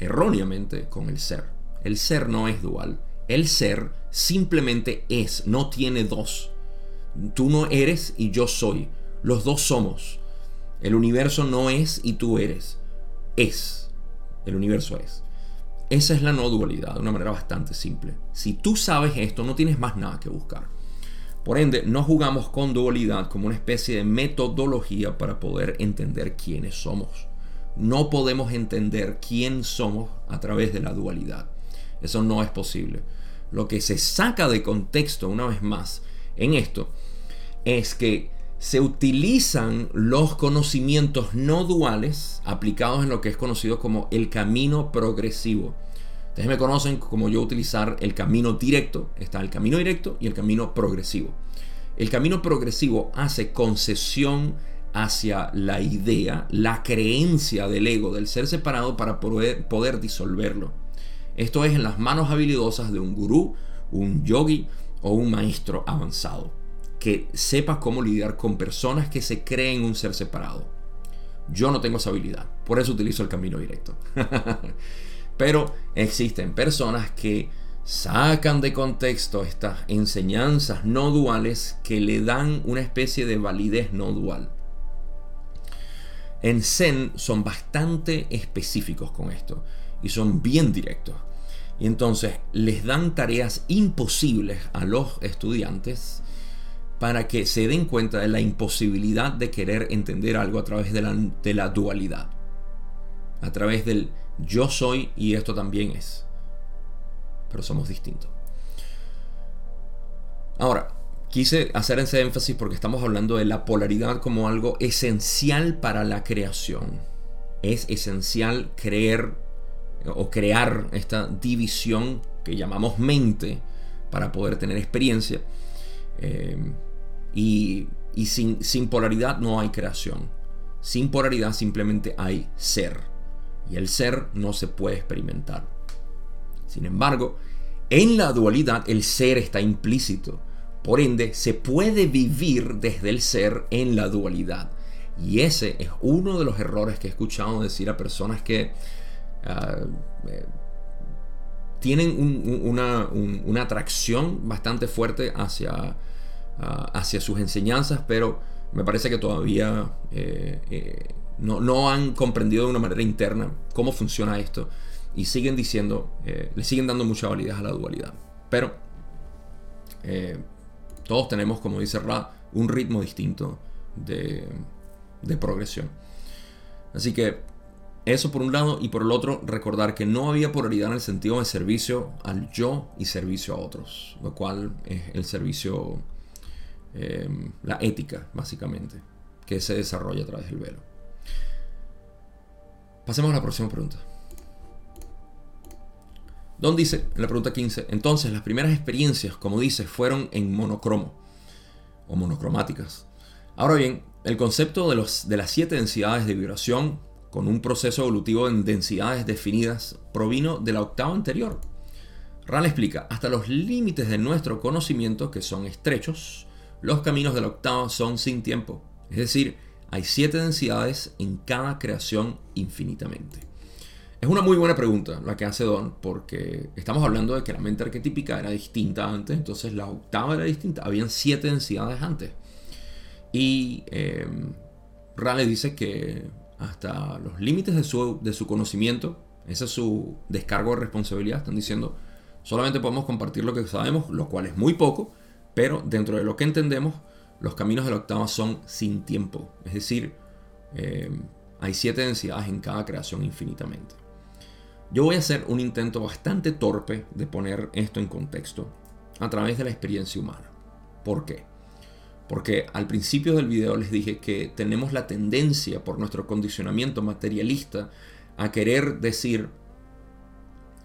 erróneamente con el ser. El ser no es dual, El ser simplemente es, no tiene dos. Tú no eres y yo soy. Los dos somos. El universo no es y tú eres. Es. El universo es. Esa es la no dualidad, de una manera bastante simple. Si tú sabes esto, no tienes más nada que buscar. Por ende, no jugamos con dualidad como una especie de metodología para poder entender quiénes somos. No podemos entender quién somos a través de la dualidad. Eso no es posible. Lo que se saca de contexto, una vez más, en esto, es que se utilizan los conocimientos no duales aplicados en lo que es conocido como el camino progresivo. Ustedes me conocen como yo utilizar el camino directo. Está el camino directo y el camino progresivo. El camino progresivo hace concesión hacia la idea, la creencia del ego, del ser separado para poder, disolverlo. Esto es en las manos habilidosas de un gurú, un yogi o un maestro avanzado que sepa cómo lidiar con personas que se creen un ser separado. Yo no tengo esa habilidad, por eso utilizo el camino directo. (laughs) Pero existen personas que sacan de contexto estas enseñanzas no duales que le dan una especie de validez no dual. En Zen son bastante específicos con esto y son bien directos. Y entonces les dan tareas imposibles a los estudiantes para que se den cuenta de la imposibilidad de querer entender algo a través de la, dualidad. A través del yo soy y esto también es. Pero somos distintos. Ahora, quise hacer ese énfasis porque estamos hablando de la polaridad como algo esencial para la creación. Es esencial creer o crear esta división que llamamos mente para poder tener experiencia. Eh, y, sin polaridad no hay creación. Sin polaridad simplemente hay ser. Y el ser no se puede experimentar. Sin embargo, en la dualidad el ser está implícito. Por ende, se puede vivir desde el ser en la dualidad. Y ese es uno de los errores que he escuchado decir a personas que ah, eh, tienen una, atracción bastante fuerte hacia hacia sus enseñanzas, pero me parece que todavía eh, eh, no, han comprendido de una manera interna cómo funciona esto y siguen diciendo, le siguen dando mucha validez a la dualidad. Pero todos tenemos, como dice Ra, un ritmo distinto de, progresión. Así que eso por un lado y por el otro recordar que no había polaridad en el sentido de servicio al yo y servicio a otros, lo cual es el servicio Em, la ética, básicamente, que se desarrolla a través del velo. Pasemos a la próxima pregunta. Don dice, en la pregunta 15, entonces las primeras experiencias, como dice, fueron en monocromo o monocromáticas. Ahora bien, el concepto de, los, de las siete densidades de vibración con un proceso evolutivo en densidades definidas provino de la octava anterior. Ral explica, hasta los límites de nuestro conocimiento, que son estrechos, los caminos de la octava son sin tiempo, es decir, hay siete densidades en cada creación infinitamente. Es una muy buena pregunta la que hace Don, porque estamos hablando de que la mente arquetípica era distinta antes, entonces la octava era distinta, habían siete densidades antes. Y eh, Raleigh dice que hasta los límites de su, de su conocimiento, ese es su descargo de responsabilidad, están diciendo, solamente podemos compartir lo que sabemos, lo cual es muy poco, pero dentro de lo que entendemos, los caminos de la octava son sin tiempo. Es decir, eh, hay siete densidades en cada creación infinitamente. Yo voy a hacer un intento bastante torpe de poner esto en contexto a través de la experiencia humana. ¿Por qué? Porque al principio del video les dije que tenemos la tendencia por nuestro condicionamiento materialista a querer decir,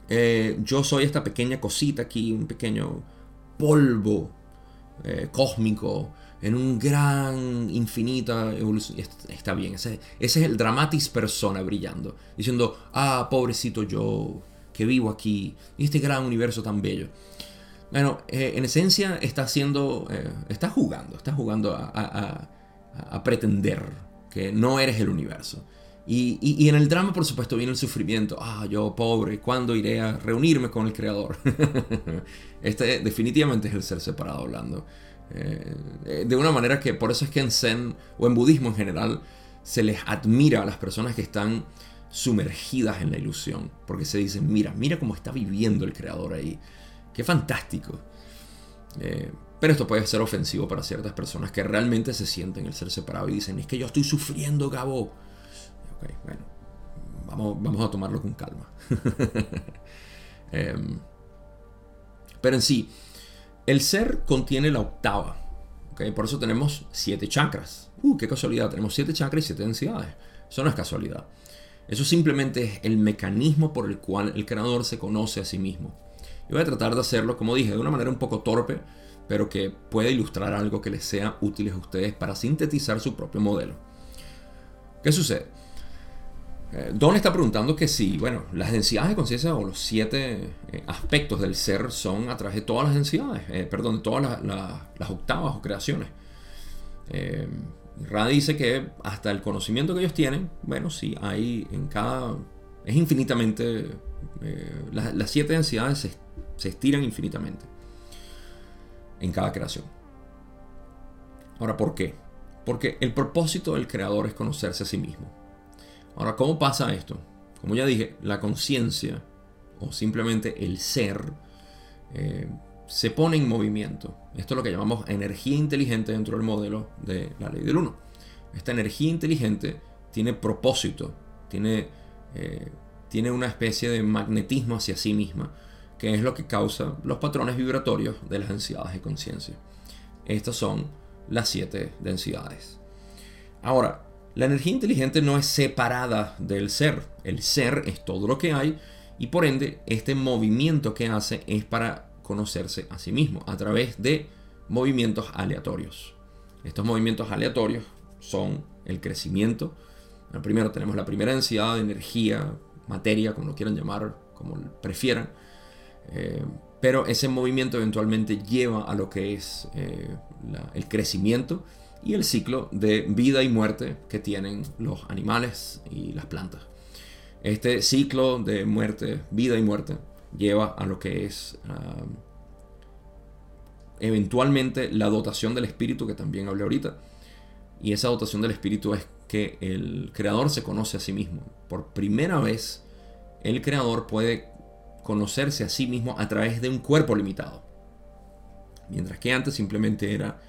eh, yo soy esta pequeña cosita aquí, un pequeño polvo eh, cósmico, en un gran, infinita evolución. Está bien, ese, ese, es el dramatis persona brillando, diciendo, ah, pobrecito yo, que vivo aquí, y este gran universo tan bello. Bueno, eh, en esencia está haciendo, eh, está jugando, está jugando a, pretender que no eres el universo. Y, en el drama, por supuesto, viene el sufrimiento. Ah, yo pobre, ¿cuándo iré a reunirme con el Creador? (laughs) este definitivamente es el ser separado hablando. Eh, de una manera que por eso es que en Zen o en budismo en general se les admira a las personas que están sumergidas en la ilusión. Porque se dicen, mira, mira cómo está viviendo el Creador ahí. Qué fantástico. Eh, pero esto puede ser ofensivo para ciertas personas que realmente se sienten el ser separado y dicen, es que yo estoy sufriendo, Gabo bueno, vamos, vamos a tomarlo con calma. (laughs) Em, pero en sí, el ser contiene la octava. Por eso tenemos siete chakras. Uh, qué casualidad. Tenemos siete chakras y siete densidades. Eso no es casualidad. Eso simplemente es el mecanismo por el cual el creador se conoce a sí mismo. Y voy a tratar de hacerlo, como dije, de una manera un poco torpe, pero que pueda ilustrar algo que les sea útil a ustedes para sintetizar su propio modelo. ¿Qué sucede? Eh, Don está preguntando que si, bueno, las densidades de conciencia o los siete eh, aspectos del ser son a través de todas las densidades, eh, perdón, todas las, octavas o creaciones. Ra dice que hasta el conocimiento que ellos tienen, bueno, sí, hay en cada. Es infinitamente. las siete densidades se estiran infinitamente en cada creación. Ahora, ¿por qué? Porque el propósito del creador es conocerse a sí mismo. Ahora, ¿cómo pasa esto? Como ya dije, la conciencia o simplemente el ser eh, se pone en movimiento. Esto es lo que llamamos energía inteligente dentro del modelo de la ley del 1. Esta energía inteligente tiene propósito, tiene, eh, tiene una especie de magnetismo hacia sí misma, que es lo que causa los patrones vibratorios de las densidades de conciencia. Estas son las siete densidades. Ahora, la energía inteligente no es separada del ser. El ser es todo lo que hay y por ende este movimiento que hace es para conocerse a sí mismo a través de movimientos aleatorios. Estos movimientos aleatorios son el crecimiento. primero tenemos la primera densidad de energía, materia, como lo quieran llamar, como prefieran. Eh, pero ese movimiento eventualmente lleva a lo que es eh, el crecimiento y el ciclo de vida y muerte que tienen los animales y las plantas. Este ciclo de muerte, vida y muerte, lleva a lo que es eventualmente la dotación del espíritu que también hablé ahorita. Y esa dotación del espíritu es que el creador se conoce a sí mismo. Por primera vez, el creador puede conocerse a sí mismo a través de un cuerpo limitado. Mientras que antes simplemente era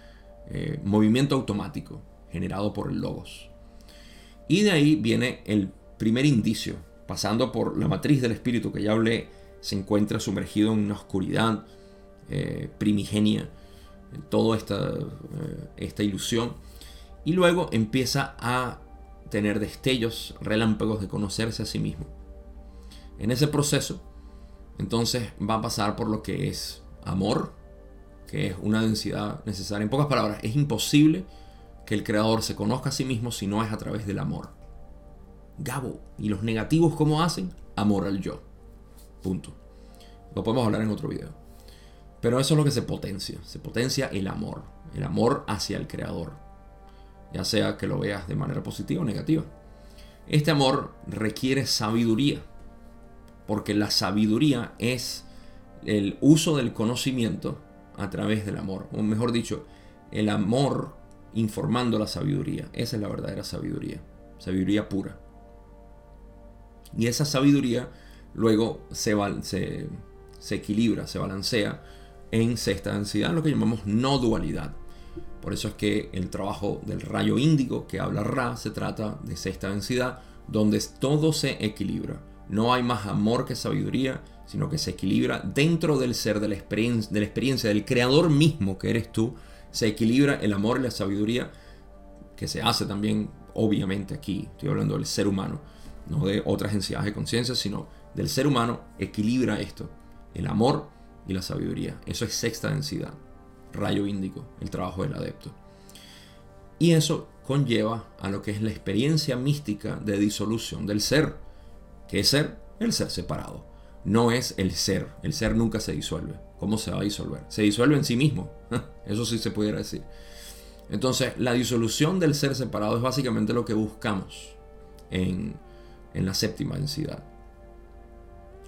eh, movimiento automático generado por el logos. Y de ahí viene el primer indicio, pasando por la matriz del espíritu que ya hablé, se encuentra sumergido en una oscuridad eh, primigenia, en toda esta, eh, esta ilusión, y luego empieza a tener destellos, relámpagos de conocerse a sí mismo. En ese proceso, entonces va a pasar por lo que es amor, que es una densidad necesaria. En pocas palabras, es imposible que el creador se conozca a sí mismo si no es a través del amor. Gabo, ¿y los negativos cómo hacen? Amor al yo. Punto. Lo podemos hablar en otro video. Pero eso es lo que se potencia. Se potencia el amor. El amor hacia el creador. Ya sea que lo veas de manera positiva o negativa. Este amor requiere sabiduría. Porque la sabiduría es el uso del conocimiento a través del amor. O mejor dicho, el amor informando la sabiduría. Esa es la verdadera sabiduría. Sabiduría pura. Y esa sabiduría luego se, se, equilibra, se balancea en sexta densidad, lo que llamamos no dualidad. Por eso es que el trabajo del rayo índigo que habla Ra se trata de sexta densidad, donde todo se equilibra. No hay más amor que sabiduría, sino que se equilibra dentro del ser, de la, experiencia, del creador mismo que eres tú, se equilibra el amor y la sabiduría que se hace también, obviamente aquí, estoy hablando del ser humano, no de otras entidades de conciencia, sino del ser humano, equilibra esto, el amor y la sabiduría. Eso es sexta densidad, rayo índico, el trabajo del adepto. Y eso conlleva a lo que es la experiencia mística de disolución del ser. ¿Qué es ser? El ser separado no es el ser. El ser nunca se disuelve. ¿Cómo se va a disolver? Se disuelve en sí mismo. (laughs) Eso sí se pudiera decir. Entonces, la disolución del ser separado es básicamente lo que buscamos. en, en la séptima densidad.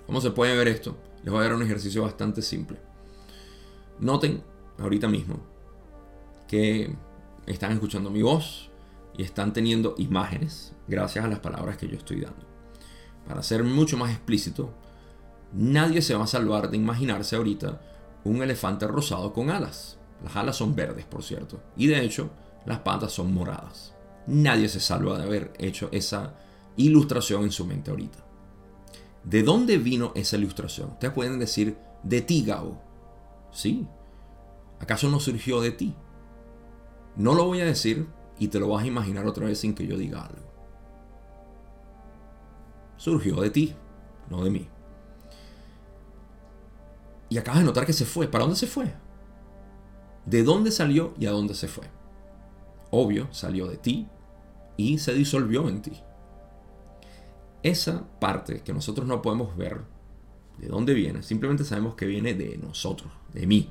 ¿Cómo se puede ver esto? Les voy a dar un ejercicio bastante simple. Noten ahorita mismo que están escuchando mi voz y están teniendo imágenes gracias a las palabras que yo estoy dando. Para ser mucho más explícito, nadie se va a salvar de imaginarse ahorita un elefante rosado con alas. Las alas son verdes, por cierto. Y de hecho, las patas son moradas. Nadie se salva de haber hecho esa ilustración en su mente ahorita. ¿De dónde vino esa ilustración? Ustedes pueden decir, de ti, Gabo. Sí. ¿Acaso no surgió de ti? No lo voy a decir y te lo vas a imaginar otra vez sin que yo diga algo. Surgió de ti, no de mí. Y acabas de notar que se fue. ¿Para dónde se fue? ¿De dónde salió y a dónde se fue? Obvio, salió de ti y se disolvió en ti. Esa parte que nosotros no podemos ver, de dónde viene, simplemente sabemos que viene de nosotros, de mí.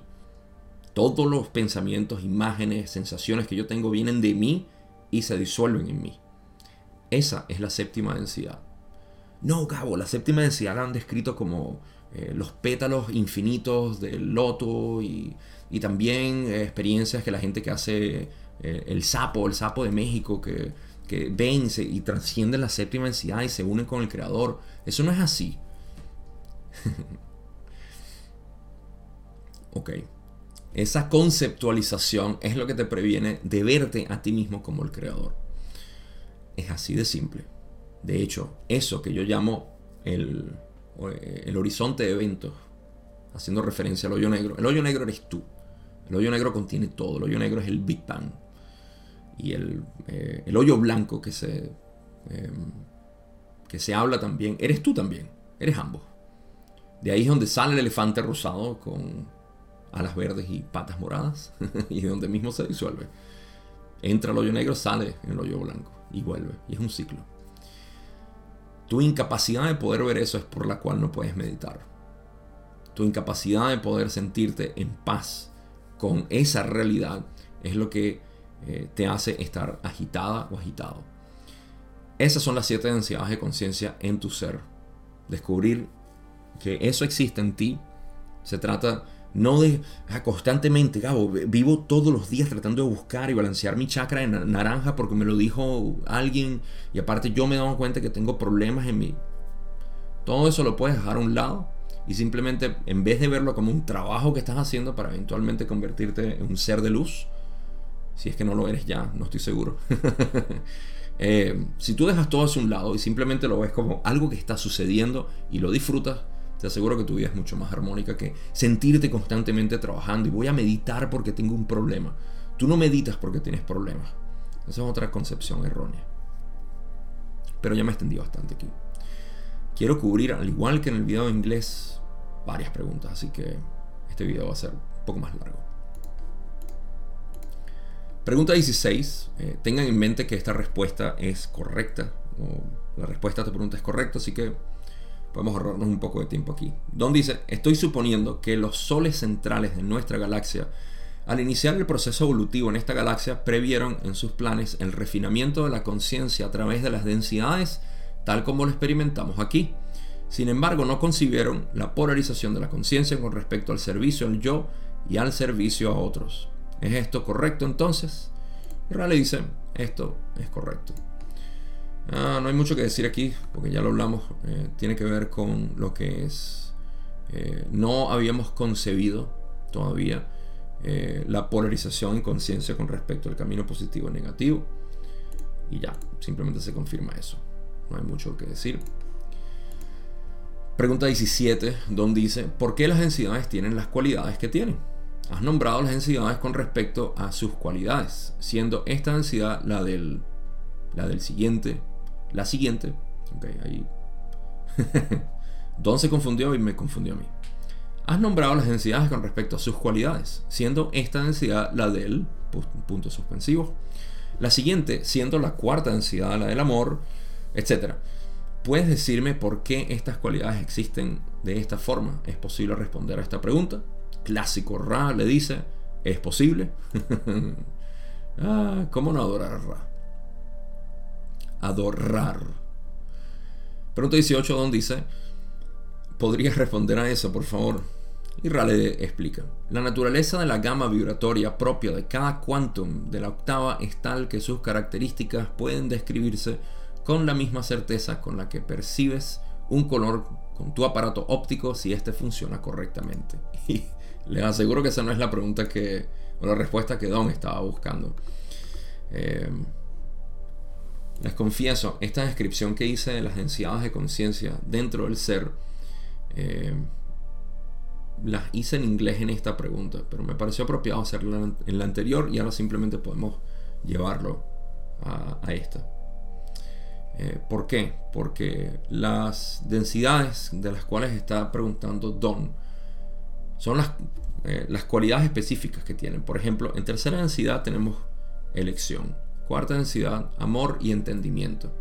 Todos los pensamientos, imágenes, sensaciones que yo tengo vienen de mí y se disuelven en mí. Esa es la séptima densidad. No, Gabo, la séptima densidad la han descrito como eh, los pétalos infinitos del loto y, también eh, experiencias que la gente que hace eh, el sapo, el sapo de México, que, que vence y trasciende la séptima densidad y se unen con el creador. Eso no es así. (laughs) ok. Esa conceptualización es lo que te previene de verte a ti mismo como el creador. Es así de simple. De hecho, eso que yo llamo el, el horizonte de eventos, haciendo referencia al hoyo negro, el hoyo negro eres tú. El hoyo negro contiene todo. El hoyo negro es el Big Bang. Y el, eh, el hoyo blanco que se, em, que se habla también, eres tú también. Eres ambos. De ahí es donde sale el elefante rosado con alas verdes y patas moradas. (laughs) y donde mismo se disuelve. Entra al hoyo negro, sale el hoyo blanco y vuelve. Y es un ciclo. Tu incapacidad de poder ver eso es por la cual no puedes meditar. Tu incapacidad de poder sentirte en paz con esa realidad es lo que eh, te hace estar agitada o agitado. Esas son las siete densidades de conciencia en tu ser. Descubrir que eso existe en ti. Se trata no de ah, constantemente, Gabo, vivo todos los días tratando de buscar y balancear mi chakra en naranja porque me lo dijo alguien y aparte yo me he dado cuenta que tengo problemas en mí. Todo eso lo puedes dejar a un lado y simplemente en vez de verlo como un trabajo que estás haciendo para eventualmente convertirte en un ser de luz, si es que no lo eres ya, no estoy seguro. (laughs) Eh, si tú dejas todo eso a un lado y simplemente lo ves como algo que está sucediendo y lo disfrutas, te aseguro que tu vida es mucho más armónica que sentirte constantemente trabajando y voy a meditar porque tengo un problema. Tú no meditas porque tienes problemas. Esa es otra concepción errónea. Pero ya me extendí bastante aquí. Quiero cubrir, al igual que en el video de inglés, varias preguntas, así que este video va a ser un poco más largo. Pregunta 16. Eh, tengan en mente que esta respuesta es correcta. O la respuesta a tu pregunta es correcta, así que podemos ahorrarnos un poco de tiempo aquí. Don dice, estoy suponiendo que los soles centrales de nuestra galaxia, al iniciar el proceso evolutivo en esta galaxia, previeron en sus planes el refinamiento de la conciencia a través de las densidades, tal como lo experimentamos aquí. Sin embargo, no concibieron la polarización de la conciencia con respecto al servicio al yo y al servicio a otros. ¿Es esto correcto entonces? Y le dice, esto es correcto. Ah, no hay mucho que decir aquí, porque ya lo hablamos. Eh, tiene que ver con lo que es. Eh, no habíamos concebido todavía eh, la polarización en conciencia con respecto al camino positivo y negativo. Y ya, simplemente se confirma eso. No hay mucho que decir. Pregunta 17, donde dice, ¿por qué las densidades tienen las cualidades que tienen? Has nombrado las densidades con respecto a sus cualidades, siendo esta densidad la del, la del siguiente, la siguiente, ok, ahí. (laughs) Don se confundió y me confundió a mí. Has nombrado las densidades con respecto a sus cualidades, siendo esta densidad la del punto suspensivo, la siguiente siendo la cuarta densidad, la del amor, etc. ¿Puedes decirme por qué estas cualidades existen de esta forma? ¿Es posible responder a esta pregunta? Clásico Ra le dice, ¿es posible? (laughs) ah, ¿Cómo no adorar a Ra? Adorar. Pregunta 18, Don dice, ¿podrías responder a eso, por favor? Y Raleigh explica, la naturaleza de la gama vibratoria propia de cada quantum de la octava es tal que sus características pueden describirse con la misma certeza con la que percibes un color con tu aparato óptico si éste funciona correctamente. Y (laughs) les aseguro que esa no es la pregunta que, o la respuesta que Don estaba buscando. Eh, les confieso, esta descripción que hice de las densidades de conciencia dentro del ser, eh, las hice en inglés en esta pregunta, pero me pareció apropiado hacerla en la anterior y ahora simplemente podemos llevarlo a, esta. Eh, ¿Por qué? Porque las densidades de las cuales está preguntando Don son las, eh, las cualidades específicas que tienen. Por ejemplo, en tercera densidad tenemos elección. Cuarta densidad, amor y entendimiento.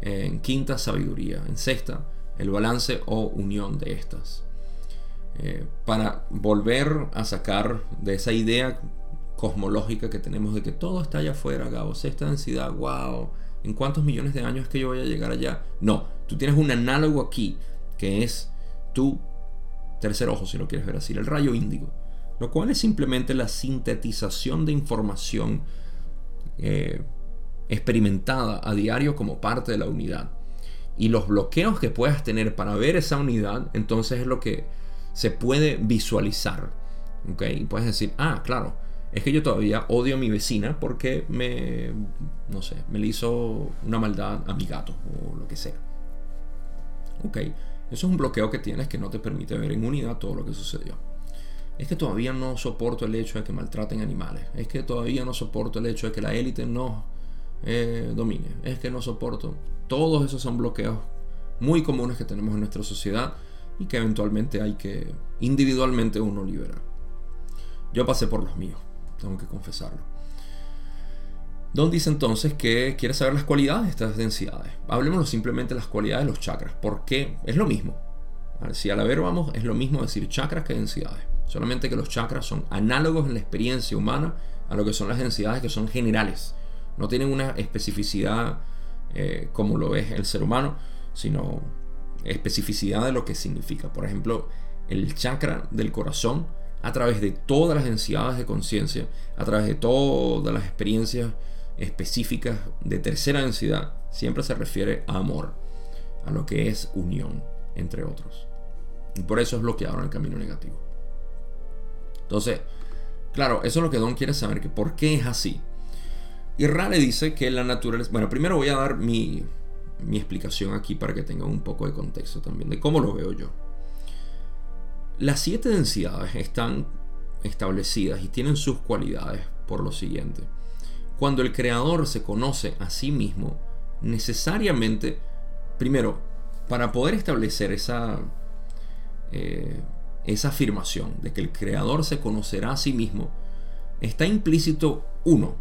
En quinta, sabiduría. En sexta, el balance o unión de estas. Eh, para volver a sacar de esa idea cosmológica que tenemos de que todo está allá afuera, Gabo, sexta densidad, wow, ¿en cuántos millones de años es que yo voy a llegar allá? No, tú tienes un análogo aquí que es tu tercer ojo, si lo quieres ver así, el rayo índigo, lo cual es simplemente la sintetización de información eh, experimentada a diario como parte de la unidad. Y los bloqueos que puedas tener para ver esa unidad, entonces es lo que se puede visualizar. ¿Ok? Y puedes decir, ah, claro, es que yo todavía odio a mi vecina porque me, no sé, me le hizo una maldad a mi gato o lo que sea. Ok, eso es un bloqueo que tienes que no te permite ver en unidad todo lo que sucedió. Es que todavía no soporto el hecho de que maltraten animales. Es que todavía no soporto el hecho de que la élite no eh, domine. Es que no soporto. Todos esos son bloqueos muy comunes que tenemos en nuestra sociedad y que eventualmente hay que individualmente uno liberar. Yo pasé por los míos, tengo que confesarlo. Don dice entonces que quiere saber las cualidades de estas densidades. Hablemos simplemente de las cualidades de los chakras, porque es lo mismo. Si a ver vamos, es lo mismo decir chakras que densidades. Solamente que los chakras son análogos en la experiencia humana a lo que son las densidades que son generales. No tienen una especificidad eh, como lo es el ser humano, sino especificidad de lo que significa. Por ejemplo, el chakra del corazón, a través de todas las densidades de conciencia, a través de todas las experiencias específicas de tercera densidad, siempre se refiere a amor, a lo que es unión, entre otros. Y por eso es bloqueado en el camino negativo. Entonces, claro, eso es lo que Don quiere saber, que por qué es así. Y Rale dice que la naturaleza... Bueno, primero voy a dar mi, mi explicación aquí para que tengan un poco de contexto también de cómo lo veo yo. Las siete densidades están establecidas y tienen sus cualidades por lo siguiente. Cuando el creador se conoce a sí mismo, necesariamente, primero, para poder establecer esa, eh, esa afirmación de que el creador se conocerá a sí mismo, está implícito uno,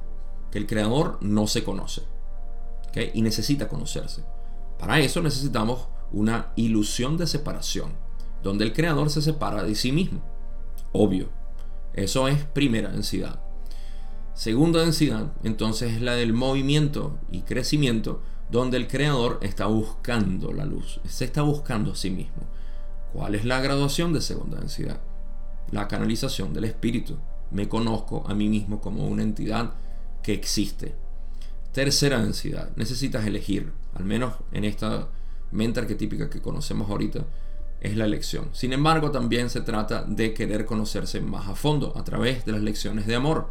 que el creador no se conoce y necesita conocerse. Para eso necesitamos una ilusión de separación, donde el creador se separa de sí mismo. Obvio. Eso es primera densidad. Segunda densidad, entonces, es la del movimiento y crecimiento, donde el creador está buscando la luz, se está buscando a sí mismo. ¿Cuál es la graduación de segunda densidad? La canalización del espíritu. Me conozco a mí mismo como una entidad que existe, Tercera densidad. Necesitas elegir, al menos en esta mente arquetípica que conocemos ahorita, es la elección. Sin embargo, también se trata de querer conocerse más a fondo a través de las lecciones de amor.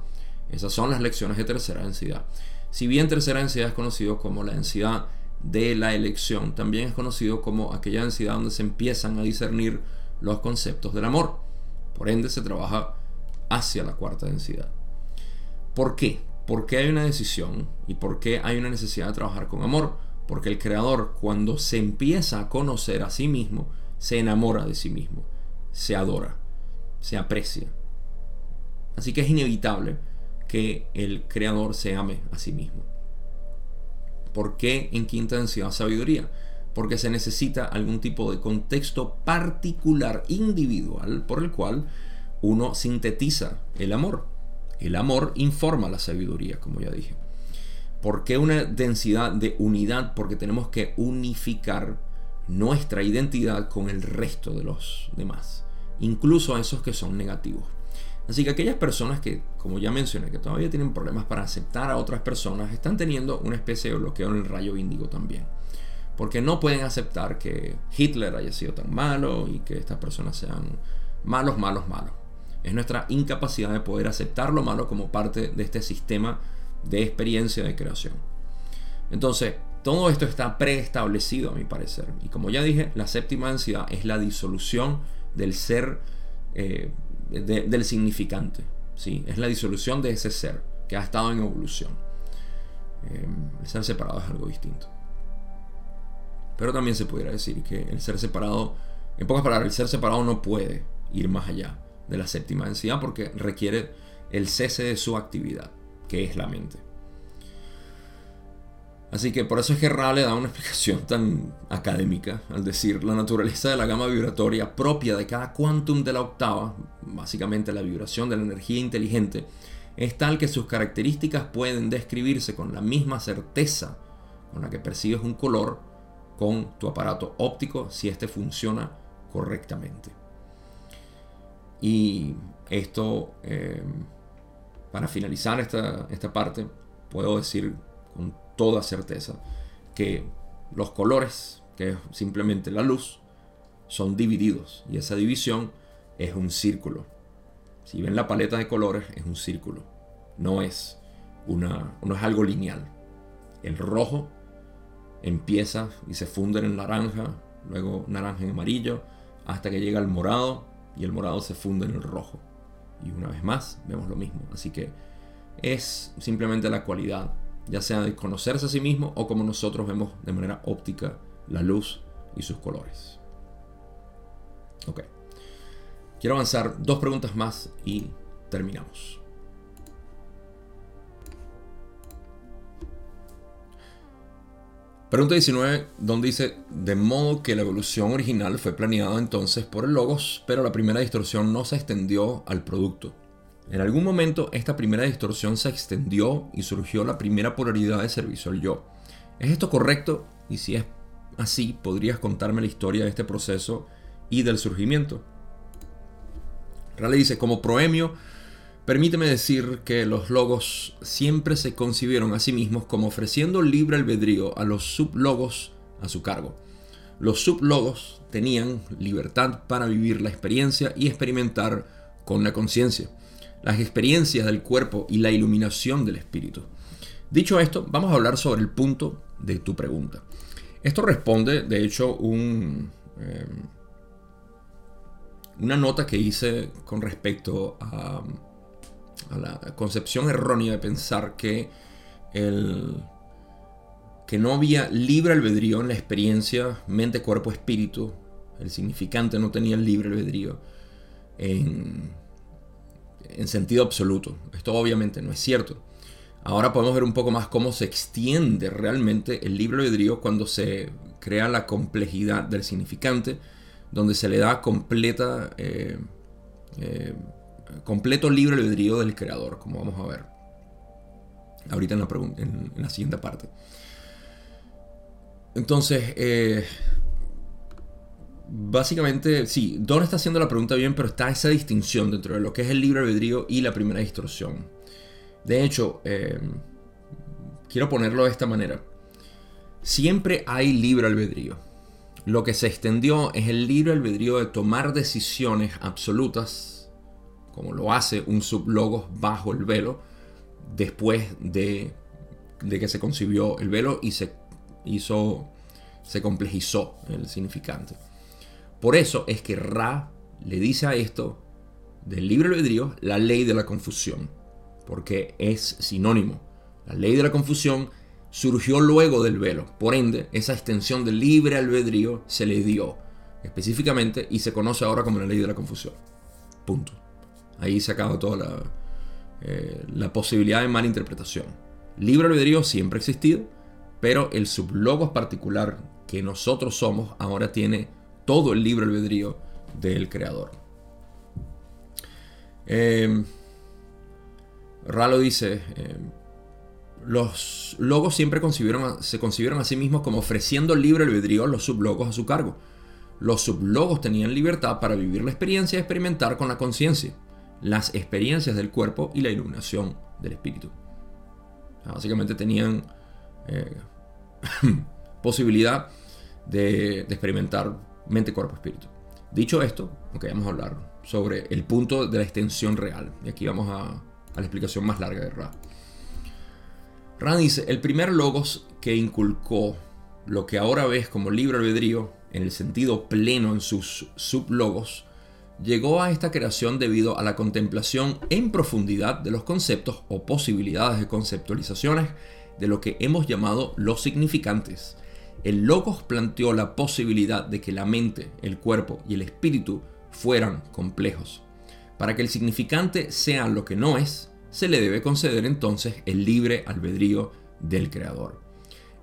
Esas son las lecciones de tercera densidad. Si bien tercera densidad es conocido como la densidad de la elección, también es conocido como aquella densidad donde se empiezan a discernir los conceptos del amor. Por ende, se trabaja hacia la cuarta densidad. ¿Por qué? ¿Por qué hay una decisión y por qué hay una necesidad de trabajar con amor? Porque el creador cuando se empieza a conocer a sí mismo, se enamora de sí mismo, se adora, se aprecia. Así que es inevitable que el creador se ame a sí mismo. ¿Por qué en quinta densidad sabiduría? Porque se necesita algún tipo de contexto particular, individual, por el cual uno sintetiza el amor. El amor informa la sabiduría, como ya dije. ¿Por qué una densidad de unidad? Porque tenemos que unificar nuestra identidad con el resto de los demás, incluso a esos que son negativos. Así que aquellas personas que, como ya mencioné, que todavía tienen problemas para aceptar a otras personas, están teniendo una especie de bloqueo en el rayo índigo también. Porque no pueden aceptar que Hitler haya sido tan malo y que estas personas sean malos, malos, malos. Es nuestra incapacidad de poder aceptar lo malo como parte de este sistema de experiencia de creación. Entonces, todo esto está preestablecido a mi parecer. Y como ya dije, la séptima densidad es la disolución del ser, eh, del significante. ¿sí? Es la disolución de ese ser que ha estado en evolución. Eh, el ser separado es algo distinto. Pero también se pudiera decir que el ser separado, en pocas palabras, el ser separado no puede ir más allá de la séptima densidad porque requiere el cese de su actividad, que es la mente. Así que por eso es que Ra le da una explicación (laughs) tan académica al decir la naturaleza de la gama vibratoria propia de cada quantum de la octava, básicamente la vibración de la energía inteligente, es tal que sus características pueden describirse con la misma certeza con la que percibes un color con tu aparato óptico si éste funciona correctamente. Y esto, eh, para finalizar esta, esta parte, puedo decir con toda certeza que los colores, que es simplemente la luz, son divididos y esa división es un círculo. Si ven la paleta de colores es un círculo, no es una no es algo lineal. El rojo empieza y se funde en naranja, luego naranja en amarillo, hasta que llega el morado y el morado se funde en el rojo. Y una vez más vemos lo mismo. Así que es simplemente la cualidad ya sea de conocerse a sí mismo o como nosotros vemos de manera óptica la luz y sus colores. Ok. Quiero avanzar dos preguntas más y terminamos. Pregunta 19, donde dice, de modo que la evolución original fue planeada entonces por el Logos, pero la primera distorsión no se extendió al producto. En algún momento esta primera distorsión se extendió y surgió la primera polaridad de servicio al yo. ¿Es esto correcto? Y si es así, ¿podrías contarme la historia de este proceso y del surgimiento? Raleigh dice, como proemio, permíteme decir que los logos siempre se concibieron a sí mismos como ofreciendo libre albedrío a los sublogos a su cargo. Los sublogos tenían libertad para vivir la experiencia y experimentar con la conciencia las experiencias del cuerpo y la iluminación del espíritu. Dicho esto, vamos a hablar sobre el punto de tu pregunta. Esto responde, de hecho, un, eh, una nota que hice con respecto a, la concepción errónea de pensar que, el, que no había libre albedrío en la experiencia mente, cuerpo, espíritu. El significante no tenía libre albedrío en en sentido absoluto. Esto obviamente no es cierto. Ahora podemos ver un poco más cómo se extiende realmente el libre albedrío cuando se crea la complejidad del significante, donde se le da completa, eh, eh, completo libre albedrío del creador, como vamos a ver ahorita en la, en, la siguiente parte. Entonces, eh, básicamente, sí, Don está haciendo la pregunta bien, pero está esa distinción dentro de lo que es el libre albedrío y la primera distorsión. De hecho, eh, quiero ponerlo de esta manera. Siempre hay libre albedrío. Lo que se extendió es el libre albedrío de tomar decisiones absolutas, como lo hace un sublogos bajo el velo, después de, de que se concibió el velo y se hizo, se complejizó el significante. Por eso es que Ra le dice a esto del libre albedrío la ley de la confusión, porque es sinónimo. La ley de la confusión surgió luego del velo, por ende, esa extensión del libre albedrío se le dio específicamente y se conoce ahora como la ley de la confusión. Punto. Ahí se acaba toda la, eh, la posibilidad de mala interpretación. Libre albedrío siempre ha existido, pero el sublogos particular que nosotros somos ahora tiene todo el libre albedrío del creador. Eh, Ralo dice, eh, los logos siempre se concibieron a sí mismos como ofreciendo libre albedrío a los sublogos a su cargo. Los sublogos tenían libertad para vivir la experiencia y experimentar con la conciencia, las experiencias del cuerpo y la iluminación del espíritu. básicamente tenían eh, (laughs) posibilidad de, experimentar mente, cuerpo, espíritu. Dicho esto, ok, vamos a hablar sobre el punto de la extensión real. Y aquí vamos a, a la explicación más larga de Ra. Ra dice, el primer logos que inculcó lo que ahora ves como libre albedrío en el sentido pleno en sus sublogos, llegó a esta creación debido a la contemplación en profundidad de los conceptos o posibilidades de conceptualizaciones de lo que hemos llamado los significantes. El logos planteó la posibilidad de que la mente, el cuerpo y el espíritu fueran complejos. Para que el significante sea lo que no es, se le debe conceder entonces el libre albedrío del creador.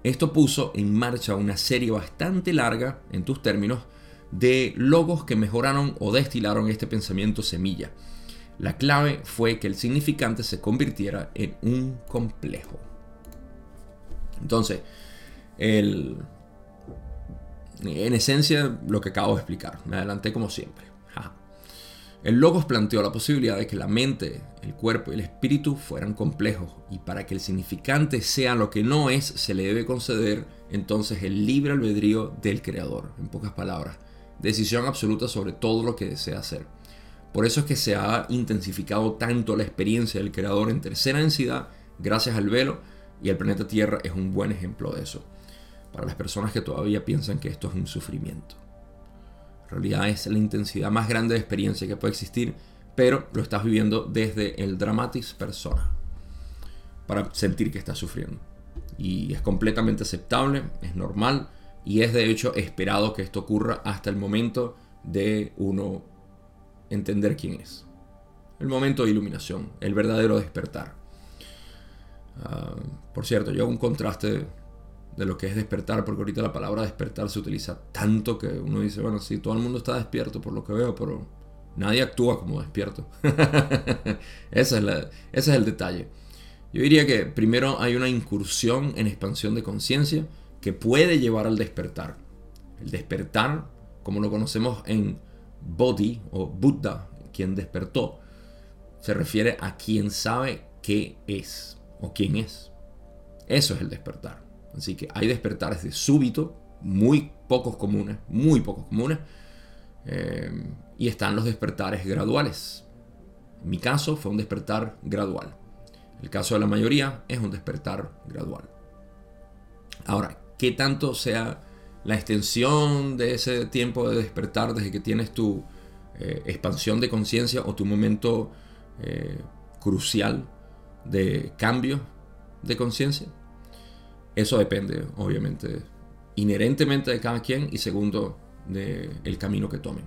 Esto puso en marcha una serie bastante larga, en tus términos, de logos que mejoraron o destilaron este pensamiento semilla. La clave fue que el significante se convirtiera en un complejo. Entonces, el, en esencia, lo que acabo de explicar, me adelanté como siempre. El Logos planteó la posibilidad de que la mente, el cuerpo y el espíritu fueran complejos y para que el significante sea lo que no es, se le debe conceder entonces el libre albedrío del creador, en pocas palabras, decisión absoluta sobre todo lo que desea hacer. Por eso es que se ha intensificado tanto la experiencia del creador en tercera densidad gracias al velo y el planeta Tierra es un buen ejemplo de eso, para las personas que todavía piensan que esto es un sufrimiento. En realidad es la intensidad más grande de experiencia que puede existir, pero lo estás viviendo desde el dramatis persona, para sentir que estás sufriendo. Y es completamente aceptable, es normal y es de hecho esperado que esto ocurra hasta el momento de uno entender quién es. El momento de iluminación, el verdadero despertar. Ah, por cierto, yo hago un contraste de lo que es despertar, porque ahorita la palabra despertar se utiliza tanto que uno dice, bueno, sí, todo el mundo está despierto por lo que veo, pero nadie actúa como despierto. (laughs) ese, es ese es el detalle. Yo diría que primero hay una incursión en expansión de conciencia que puede llevar al despertar. El despertar, como lo conocemos en Bodhi o Buddha, quien despertó, se refiere a quien sabe qué es o quién es. Eso es el despertar. Así que hay despertares de súbito, muy pocos comunes, muy pocos comunes. Eh, y están los despertares graduales. En mi caso fue un despertar gradual. El caso de la mayoría es un despertar gradual. Ahora, ¿qué tanto sea la extensión de ese tiempo de despertar desde que tienes tu eh, expansión de conciencia o tu momento eh, crucial de cambio de conciencia? Eso depende, obviamente, inherentemente de cada quien y segundo, del camino que tomen.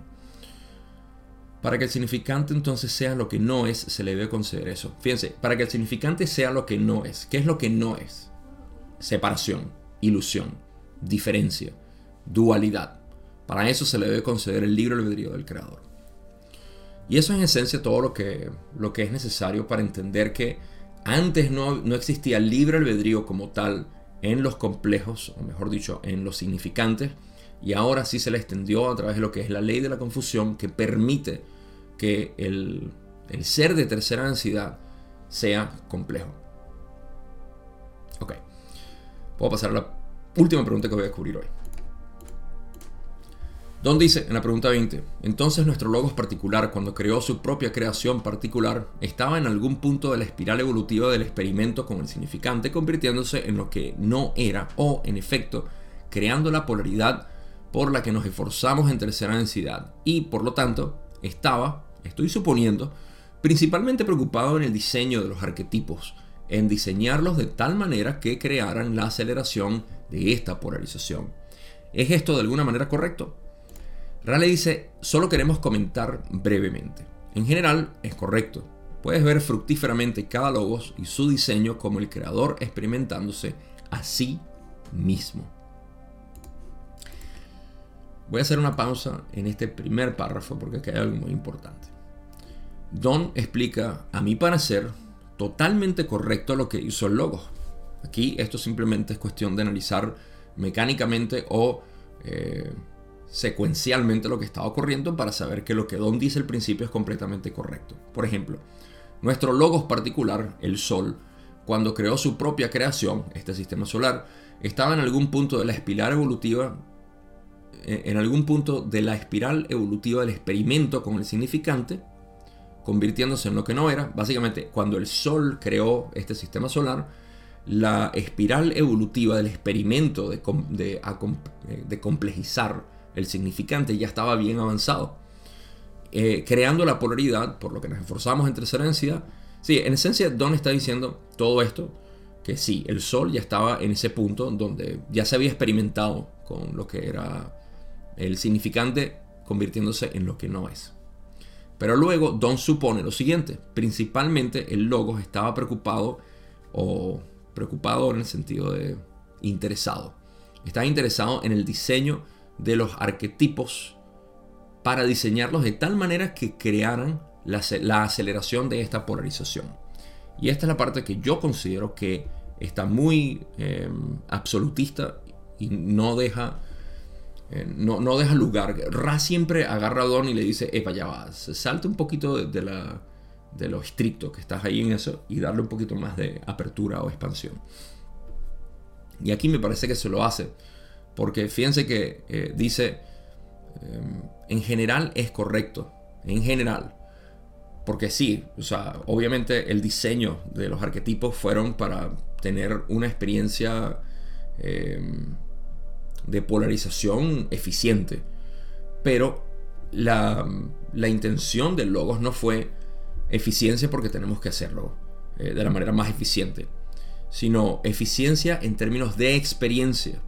Para que el significante entonces sea lo que no es, se le debe conceder eso. Fíjense, para que el significante sea lo que no es. ¿Qué es lo que no es? Separación, ilusión, diferencia, dualidad. Para eso se le debe conceder el libro albedrío del creador. Y eso es en esencia todo lo que, lo que es necesario para entender que antes no, no existía libre albedrío como tal en los complejos, o mejor dicho, en los significantes, y ahora sí se le extendió a través de lo que es la ley de la confusión que permite que el, el ser de tercera densidad sea complejo. Ok, puedo pasar a la última pregunta que voy a descubrir hoy. Don dice en la pregunta 20, entonces nuestro logos particular, cuando creó su propia creación particular, estaba en algún punto de la espiral evolutiva del experimento con el significante, convirtiéndose en lo que no era, o en efecto, creando la polaridad por la que nos esforzamos en tercera densidad, y por lo tanto, estaba, estoy suponiendo, principalmente preocupado en el diseño de los arquetipos, en diseñarlos de tal manera que crearan la aceleración de esta polarización. ¿Es esto de alguna manera correcto? Raleigh dice, solo queremos comentar brevemente. En general es correcto. Puedes ver fructíferamente cada logos y su diseño como el creador experimentándose a sí mismo. Voy a hacer una pausa en este primer párrafo porque hay algo muy importante. Don explica, a mi parecer, totalmente correcto lo que hizo el logo. Aquí esto simplemente es cuestión de analizar mecánicamente o eh, secuencialmente lo que está ocurriendo para saber que lo que Don dice al principio es completamente correcto. Por ejemplo, nuestro logos particular, el Sol, cuando creó su propia creación, este sistema solar, estaba en algún punto de la espiral evolutiva, eh, en algún punto de la espiral evolutiva del experimento con el significante, convirtiéndose en lo que no era. Básicamente, cuando el Sol creó este sistema solar, la espiral evolutiva del experimento de, eh, de complejizar el significante ya estaba bien avanzado. Eh, creando la polaridad, por lo que nos esforzamos en tercera densidad. Sí, en esencia, Don está diciendo todo esto, que sí, el Sol ya estaba en ese punto donde ya se había experimentado con lo que era el significante convirtiéndose en lo que no es. Pero luego Don supone lo siguiente, principalmente el Logos estaba preocupado o preocupado en el sentido de interesado. Estaba interesado en el diseño de los arquetipos para diseñarlos de tal manera que crearan la, aceleración de esta polarización. Y esta es la parte que yo considero que está muy em, absolutista y no deja, eh, no, no, deja lugar. Ra siempre agarra a Don y le dice, epa, ya va, salte un poquito de, la, de lo estricto que estás ahí en eso y darle un poquito más de apertura o expansión. Y aquí me parece que se lo hace, porque fíjense que eh, dice, em, en general es correcto, en general. Porque sí, o sea, obviamente el diseño de los arquetipos fueron para tener una experiencia em, de polarización eficiente. Pero la, la, intención del logos no fue eficiencia porque tenemos que hacerlo eh, de la manera más eficiente, sino eficiencia en términos de experiencia.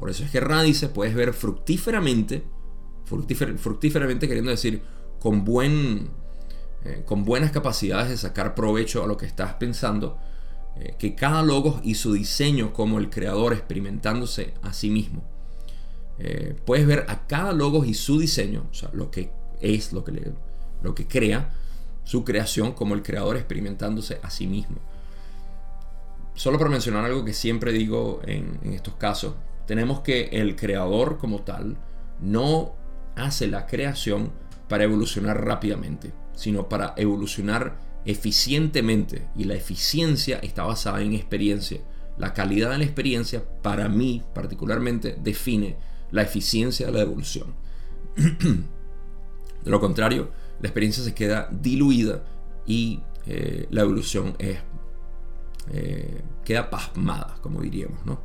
Por eso es que Radice puedes ver fructíferamente, fructíferamente queriendo decir con buen eh, con buenas capacidades de sacar provecho a lo que estás pensando, eh, que cada logo y su diseño como el creador experimentándose a sí mismo. Eh, puedes ver a cada logo y su diseño, o sea, lo que es, lo que, lo que crea, su creación como el creador experimentándose a sí mismo. Solo para mencionar algo que siempre digo en estos casos, tenemos que el creador como tal no hace la creación para evolucionar rápidamente sino para evolucionar eficientemente. Y la eficiencia está basada en experiencia. La calidad de la experiencia, para mí particularmente, define la eficiencia de la evolución. (clears throat) de lo contrario, la experiencia se queda diluida y eh, la evolución es, eh, queda pasmada, como diríamos. ¿no?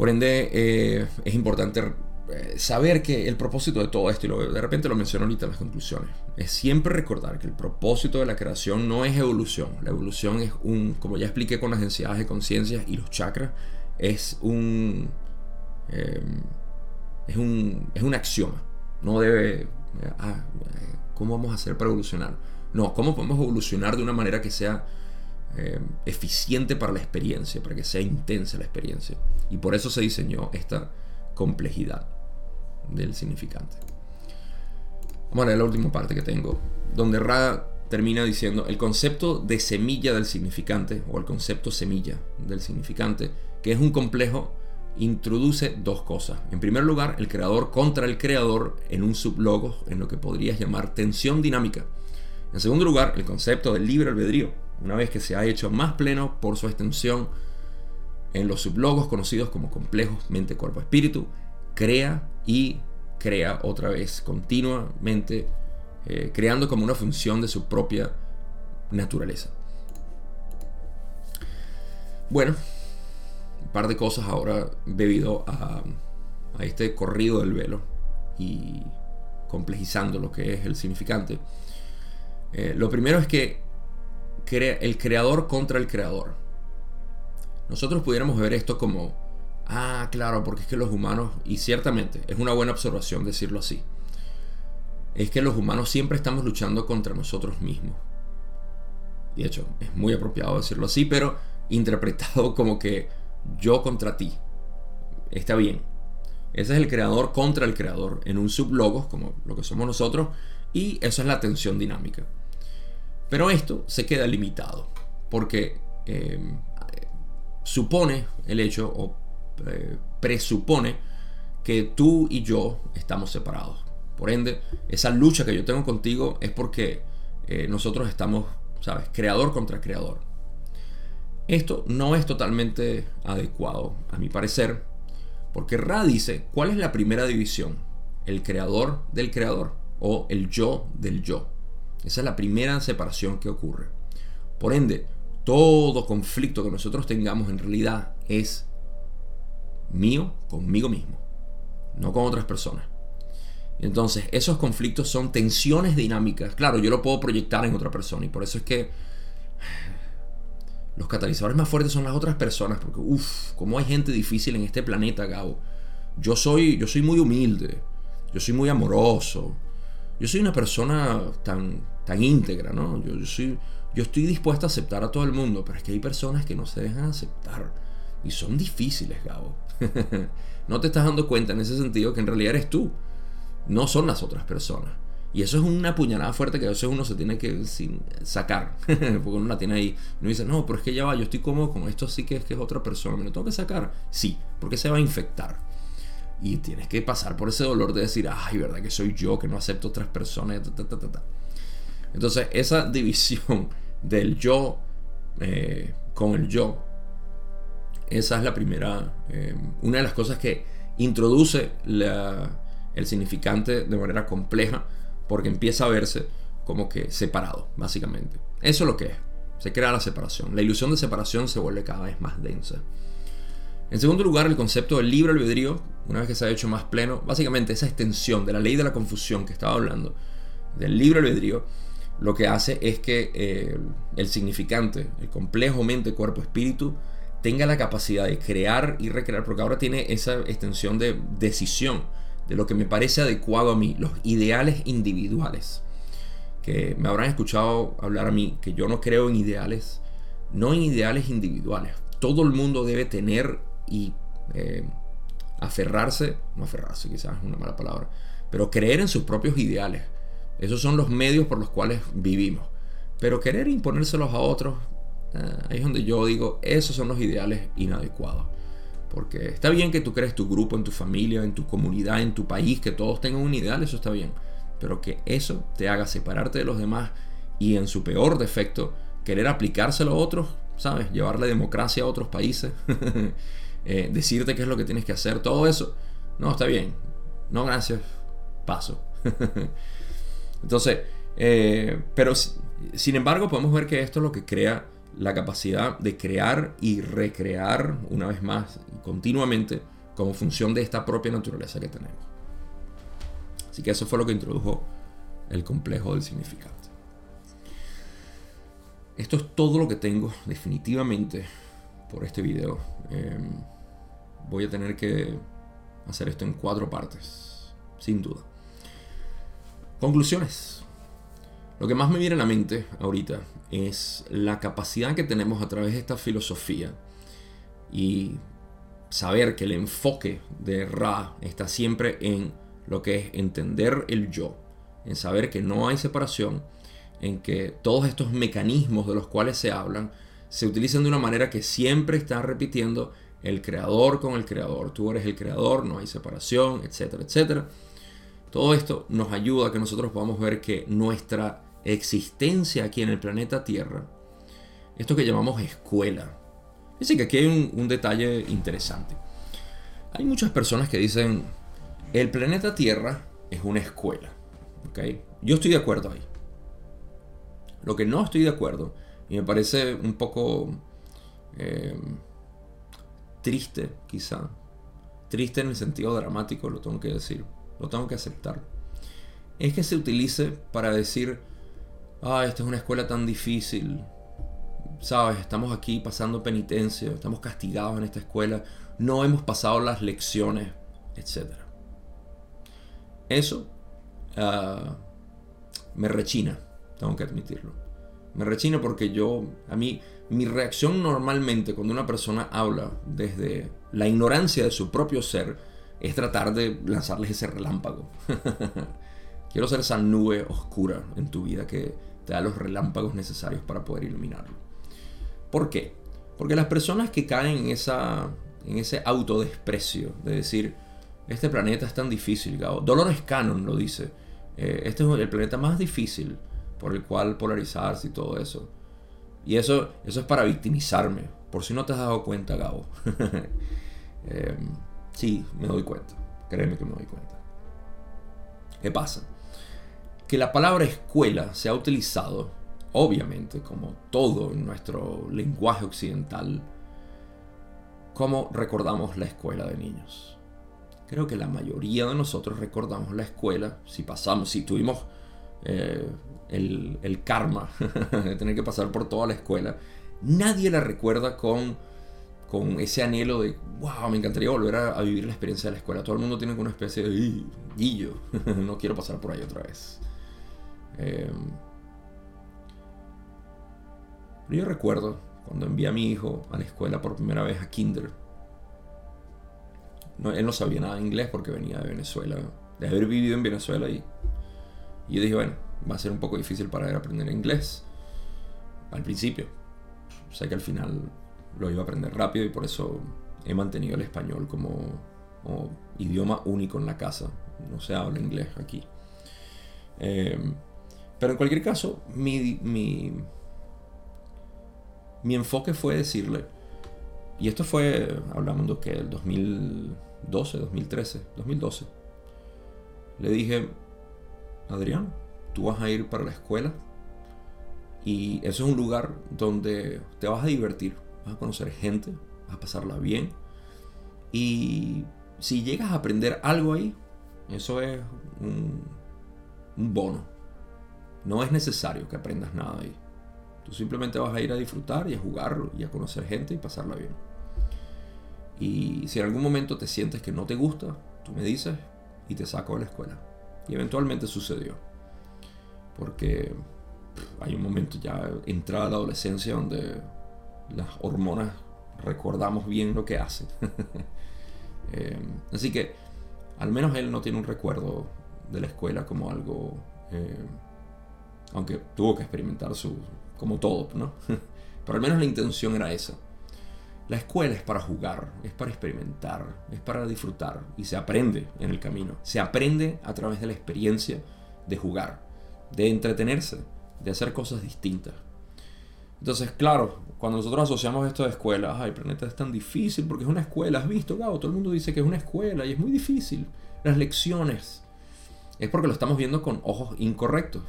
Por ende, eh, es importante eh, saber que el propósito de todo esto, y de repente lo menciono ahorita en las conclusiones, es siempre recordar que el propósito de la creación no es evolución. La evolución es un, como ya expliqué con las densidades de conciencia y los chakras, es un, eh, es un, es un axioma. No debe, ah, ¿cómo vamos a hacer para evolucionar? No, ¿cómo podemos evolucionar de una manera que sea eh, eficiente para la experiencia, para que sea intensa la experiencia? Y por eso se diseñó esta complejidad del significante. Vamos a ver la última parte que tengo, donde Rada termina diciendo el concepto de semilla del significante, o el concepto semilla del significante, que es un complejo, introduce dos cosas. En primer lugar, el creador contra el creador en un sublogo, en lo que podrías llamar tensión dinámica. En segundo lugar, el concepto del libre albedrío, una vez que se ha hecho más pleno por su extensión en los sublogos conocidos como complejos mente, cuerpo, espíritu, crea y crea otra vez continuamente, eh, creando como una función de su propia naturaleza. Bueno, un par de cosas ahora debido a, este corrido del velo y complejizando lo que es el significante. Eh, lo primero es que el creador contra el creador. Nosotros pudiéramos ver esto como Ah, claro, porque es que los humanos, y ciertamente es una buena observación decirlo así, es que los humanos siempre estamos luchando contra nosotros mismos. Y de hecho, es muy apropiado decirlo así, pero interpretado (laughs) como que yo contra ti. Está bien. Ese es el creador contra el creador en un sublogos, como lo que somos nosotros, y eso es la tensión dinámica. Pero esto se queda limitado, porque eh, supone el hecho o eh, presupone que tú y yo estamos separados. Por ende, esa lucha que yo tengo contigo es porque eh, nosotros estamos, ¿sabes? Creador contra creador. Esto no es totalmente adecuado, a mi parecer, porque Ra dice, ¿cuál es la primera división? ¿El creador del creador o el yo del yo? Esa es la primera separación que ocurre. Por ende, todo conflicto que nosotros tengamos en realidad es mío conmigo mismo, no con otras personas. Entonces, esos conflictos son tensiones dinámicas. Claro, yo lo puedo proyectar en otra persona y por eso es que los catalizadores más fuertes son las otras personas, porque uff, cómo hay gente difícil en este planeta, Gabo. Yo soy, yo soy muy humilde, yo soy muy amoroso, yo soy una persona tan, tan íntegra, ¿no? Yo, yo, soy, yo estoy dispuesto a aceptar a todo el mundo, pero es que hay personas que no se dejan aceptar y son difíciles, Gabo. (laughs) no te estás dando cuenta en ese sentido que en realidad eres tú, no son las otras personas. Y eso es una puñalada fuerte que a veces uno se tiene que sacar. (laughs) Porque uno la tiene ahí. Uno dice, no, pero es que ya va, yo estoy cómodo con esto, sí que es que es otra persona. ¿Me lo tengo que sacar? Sí, porque se va a infectar. Y tienes que pasar por ese dolor de decir, ay, verdad que soy yo, que no acepto otras personas. Entonces, esa (laughs) división del yo eh, con el yo, esa es la primera, eh, una de las cosas que introduce el significante de manera compleja porque empieza a verse como que separado, básicamente. Eso es lo que es. Se crea la separación. La ilusión de separación se vuelve cada vez más densa. En segundo lugar, el concepto del libre albedrío, una vez que se ha hecho más pleno, básicamente esa extensión de la ley de la confusión que estaba hablando, del libre albedrío, lo que hace es que eh, el significante, el complejo mente, cuerpo, espíritu, tenga la capacidad de crear y recrear, porque ahora tiene esa extensión de decisión de lo que me parece adecuado a mí, los ideales individuales. Que me habrán escuchado hablar a mí que yo no creo en ideales, no en ideales individuales. Todo el mundo debe tener y eh, aferrarse, no aferrarse quizás es una mala palabra, pero creer en sus propios ideales. Esos son los medios por los cuales vivimos. Pero querer imponérselos a otros, eh, ahí es donde yo digo, esos son los ideales inadecuados. Porque está bien que tú crees tu grupo, en tu familia, en tu comunidad, en tu país, que todos tengan un ideal, eso está bien. Pero que eso te haga separarte de los demás y en su peor defecto querer aplicárselo a otros, ¿sabes? Llevarle democracia a otros países, (laughs) eh, decirte qué es lo que tienes que hacer, todo eso. No, está bien. No, gracias. Paso. (laughs) Entonces, eh, pero sin embargo podemos ver que esto es lo que crea la capacidad de crear y recrear una vez más continuamente como función de esta propia naturaleza que tenemos. Así que eso fue lo que introdujo el complejo del significante. Esto es todo lo que tengo definitivamente por este video. Em, voy a tener que hacer esto en cuatro partes, sin duda. Conclusiones. Lo que más me viene a la mente ahorita es la capacidad que tenemos a través de esta filosofía y saber que el enfoque de Ra está siempre en lo que es entender el yo, en saber que no hay separación, en que todos estos mecanismos de los cuales se hablan se utilizan de una manera que siempre está repitiendo el creador con el creador. Tú eres el creador, no hay separación, etcétera, etcétera. Todo esto nos ayuda a que nosotros podamos ver que nuestra existencia aquí en el planeta Tierra, esto que llamamos escuela. Dice que aquí hay un, detalle interesante. Hay muchas personas que dicen, el planeta Tierra es una escuela. ¿okay? Yo estoy de acuerdo ahí. Lo que no estoy de acuerdo, y me parece un poco eh, triste quizá, triste en el sentido dramático, lo tengo que decir, lo tengo que aceptar, es que se utilice para decir, ah, esta es una escuela tan difícil, sabes, estamos aquí pasando penitencia, estamos castigados en esta escuela, no hemos pasado las lecciones, etc. Eso ah, me rechina, tengo que admitirlo. Me rechina porque yo, a mí, mi reacción normalmente cuando una persona habla desde la ignorancia de su propio ser es tratar de lanzarles ese relámpago. (laughs) Quiero ser esa nube oscura en tu vida que te da los relámpagos necesarios para poder iluminarlo. ¿Por qué? Porque las personas que caen en, esa, en ese autodesprecio de decir, este planeta es tan difícil, Gabo. Dolores Cannon lo dice. Eh, este es el planeta más difícil por el cual polarizarse y todo eso. Y eso, eso es para victimizarme. Por si no te has dado cuenta, Gabo. (laughs) eh, sí, me doy cuenta. Créeme que me doy cuenta. ¿Qué pasa? Que la palabra escuela se ha utilizado, obviamente, como todo en nuestro lenguaje occidental, como recordamos la escuela de niños. Creo que la mayoría de nosotros recordamos la escuela si pasamos, si tuvimos eh, el, el, karma (laughs) de tener que pasar por toda la escuela. Nadie la recuerda con con ese anhelo de, wow, me encantaría volver a, vivir la experiencia de la escuela. Todo el mundo tiene una especie de, guillo, (laughs) no quiero pasar por ahí otra vez. Eh, yo recuerdo cuando envié a mi hijo a la escuela por primera vez a Kinder. No, él no sabía nada de inglés porque venía de Venezuela, de haber vivido en Venezuela y, y yo dije, bueno, va a ser un poco difícil para él aprender inglés al principio. Sé que al final lo iba a aprender rápido y por eso he mantenido el español como, idioma único en la casa. No se habla inglés aquí. Em, pero en cualquier caso, mi, mi, mi, enfoque fue decirle, y esto fue, hablando que el 2012, 2013, 2012, le dije, Adrián, tú vas a ir para la escuela y eso es un lugar donde te vas a divertir vas a conocer gente, vas a pasarla bien. Y si llegas a aprender algo ahí, eso es un, bono. No es necesario que aprendas nada ahí. Tú simplemente vas a ir a disfrutar y a jugar y a conocer gente y pasarla bien. Y si en algún momento te sientes que no te gusta, tú me dices y te saco de la escuela. Y eventualmente sucedió. Porque hay un momento ya entrada la adolescencia donde las hormonas recordamos bien lo que hacen. (laughs) Eh, así que al menos él no tiene un recuerdo de la escuela como algo, eh, aunque tuvo que experimentar su, como todo, ¿no? (laughs) Pero al menos la intención era esa. La escuela es para jugar, es para experimentar, es para disfrutar y se aprende en el camino. Se aprende a través de la experiencia de jugar, de entretenerse, de hacer cosas distintas. Entonces, claro, cuando nosotros asociamos esto de escuela, ay, planeta es tan difícil porque es una escuela, has visto, Gabo, todo el mundo dice que es una escuela y es muy difícil. Las lecciones. Es porque lo estamos viendo con ojos incorrectos.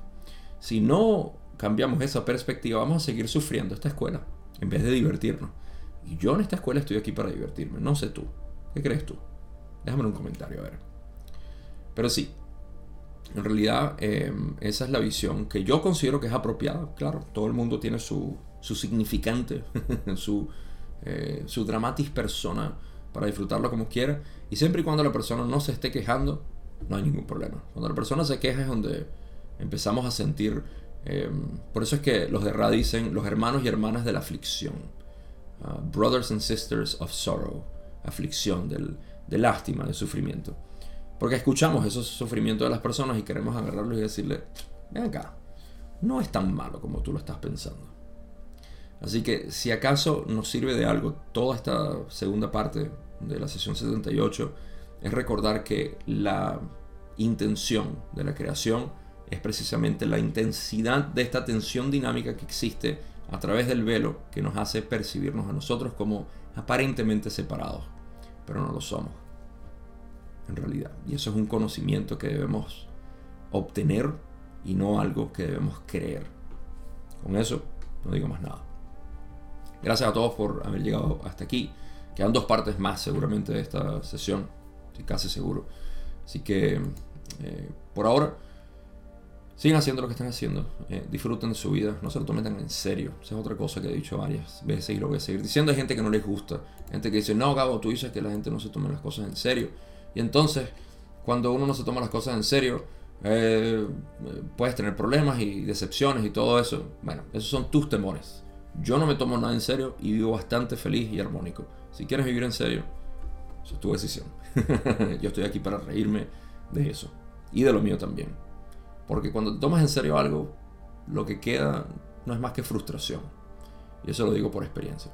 Si no cambiamos esa perspectiva, vamos a seguir sufriendo esta escuela en vez de divertirnos. Y yo en esta escuela estoy aquí para divertirme, no sé tú. ¿Qué crees tú? Déjame un comentario, a ver. Pero sí, en realidad, em, esa es la visión que yo considero que es apropiada. Claro, todo el mundo tiene su, su significante, (laughs) su, eh, su dramatis persona para disfrutarlo como quiera. Y siempre y cuando la persona no se esté quejando, no hay ningún problema. Cuando la persona se queja es donde empezamos a sentir. Em, por eso es que los de Ra dicen los hermanos y hermanas de la aflicción. Brothers and sisters of sorrow. Aflicción, del, de lástima, de sufrimiento. Porque escuchamos esos sufrimientos de las personas y queremos agarrarlos y decirle, ven acá, no es tan malo como tú lo estás pensando. Así que si acaso nos sirve de algo toda esta segunda parte de la sesión 78, es recordar que la intención de la creación es precisamente la intensidad de esta tensión dinámica que existe a través del velo que nos hace percibirnos a nosotros como aparentemente separados, pero no lo somos en realidad. Y eso es un conocimiento que debemos obtener y no algo que debemos creer. Con eso no digo más nada. Gracias a todos por haber llegado hasta aquí. Quedan dos partes más seguramente de esta sesión, estoy casi seguro. Así que eh, por ahora sigan haciendo lo que están haciendo, eh, disfruten de su vida, no se lo tomen tan en serio. Esa es otra cosa que he dicho varias veces y lo voy a seguir diciendo. Hay gente que no les gusta, gente que dice, no, Gabo, tú dices que la gente no se tome las cosas en serio. Y entonces, cuando uno no se toma las cosas en serio, eh, puedes tener problemas y decepciones y todo eso. Bueno, esos son tus temores. Yo no me tomo nada en serio y vivo bastante feliz y armónico. Si quieres vivir en serio, eso es tu decisión. (laughs) Yo estoy aquí para reírme de eso y de lo mío también. Porque cuando tomas en serio algo, lo que queda no es más que frustración. Y eso lo digo por experiencia.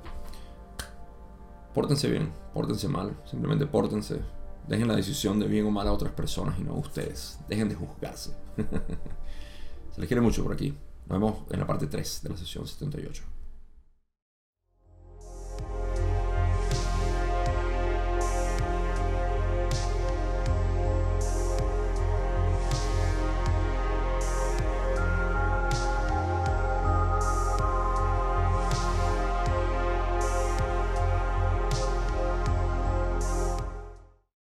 pórtense bien, pórtense mal, simplemente pórtense. Dejen la decisión de bien o mal a otras personas y no a ustedes. Dejen de juzgarse. (laughs) Se les quiere mucho por aquí. Nos vemos en la parte 3 de la sesión 78.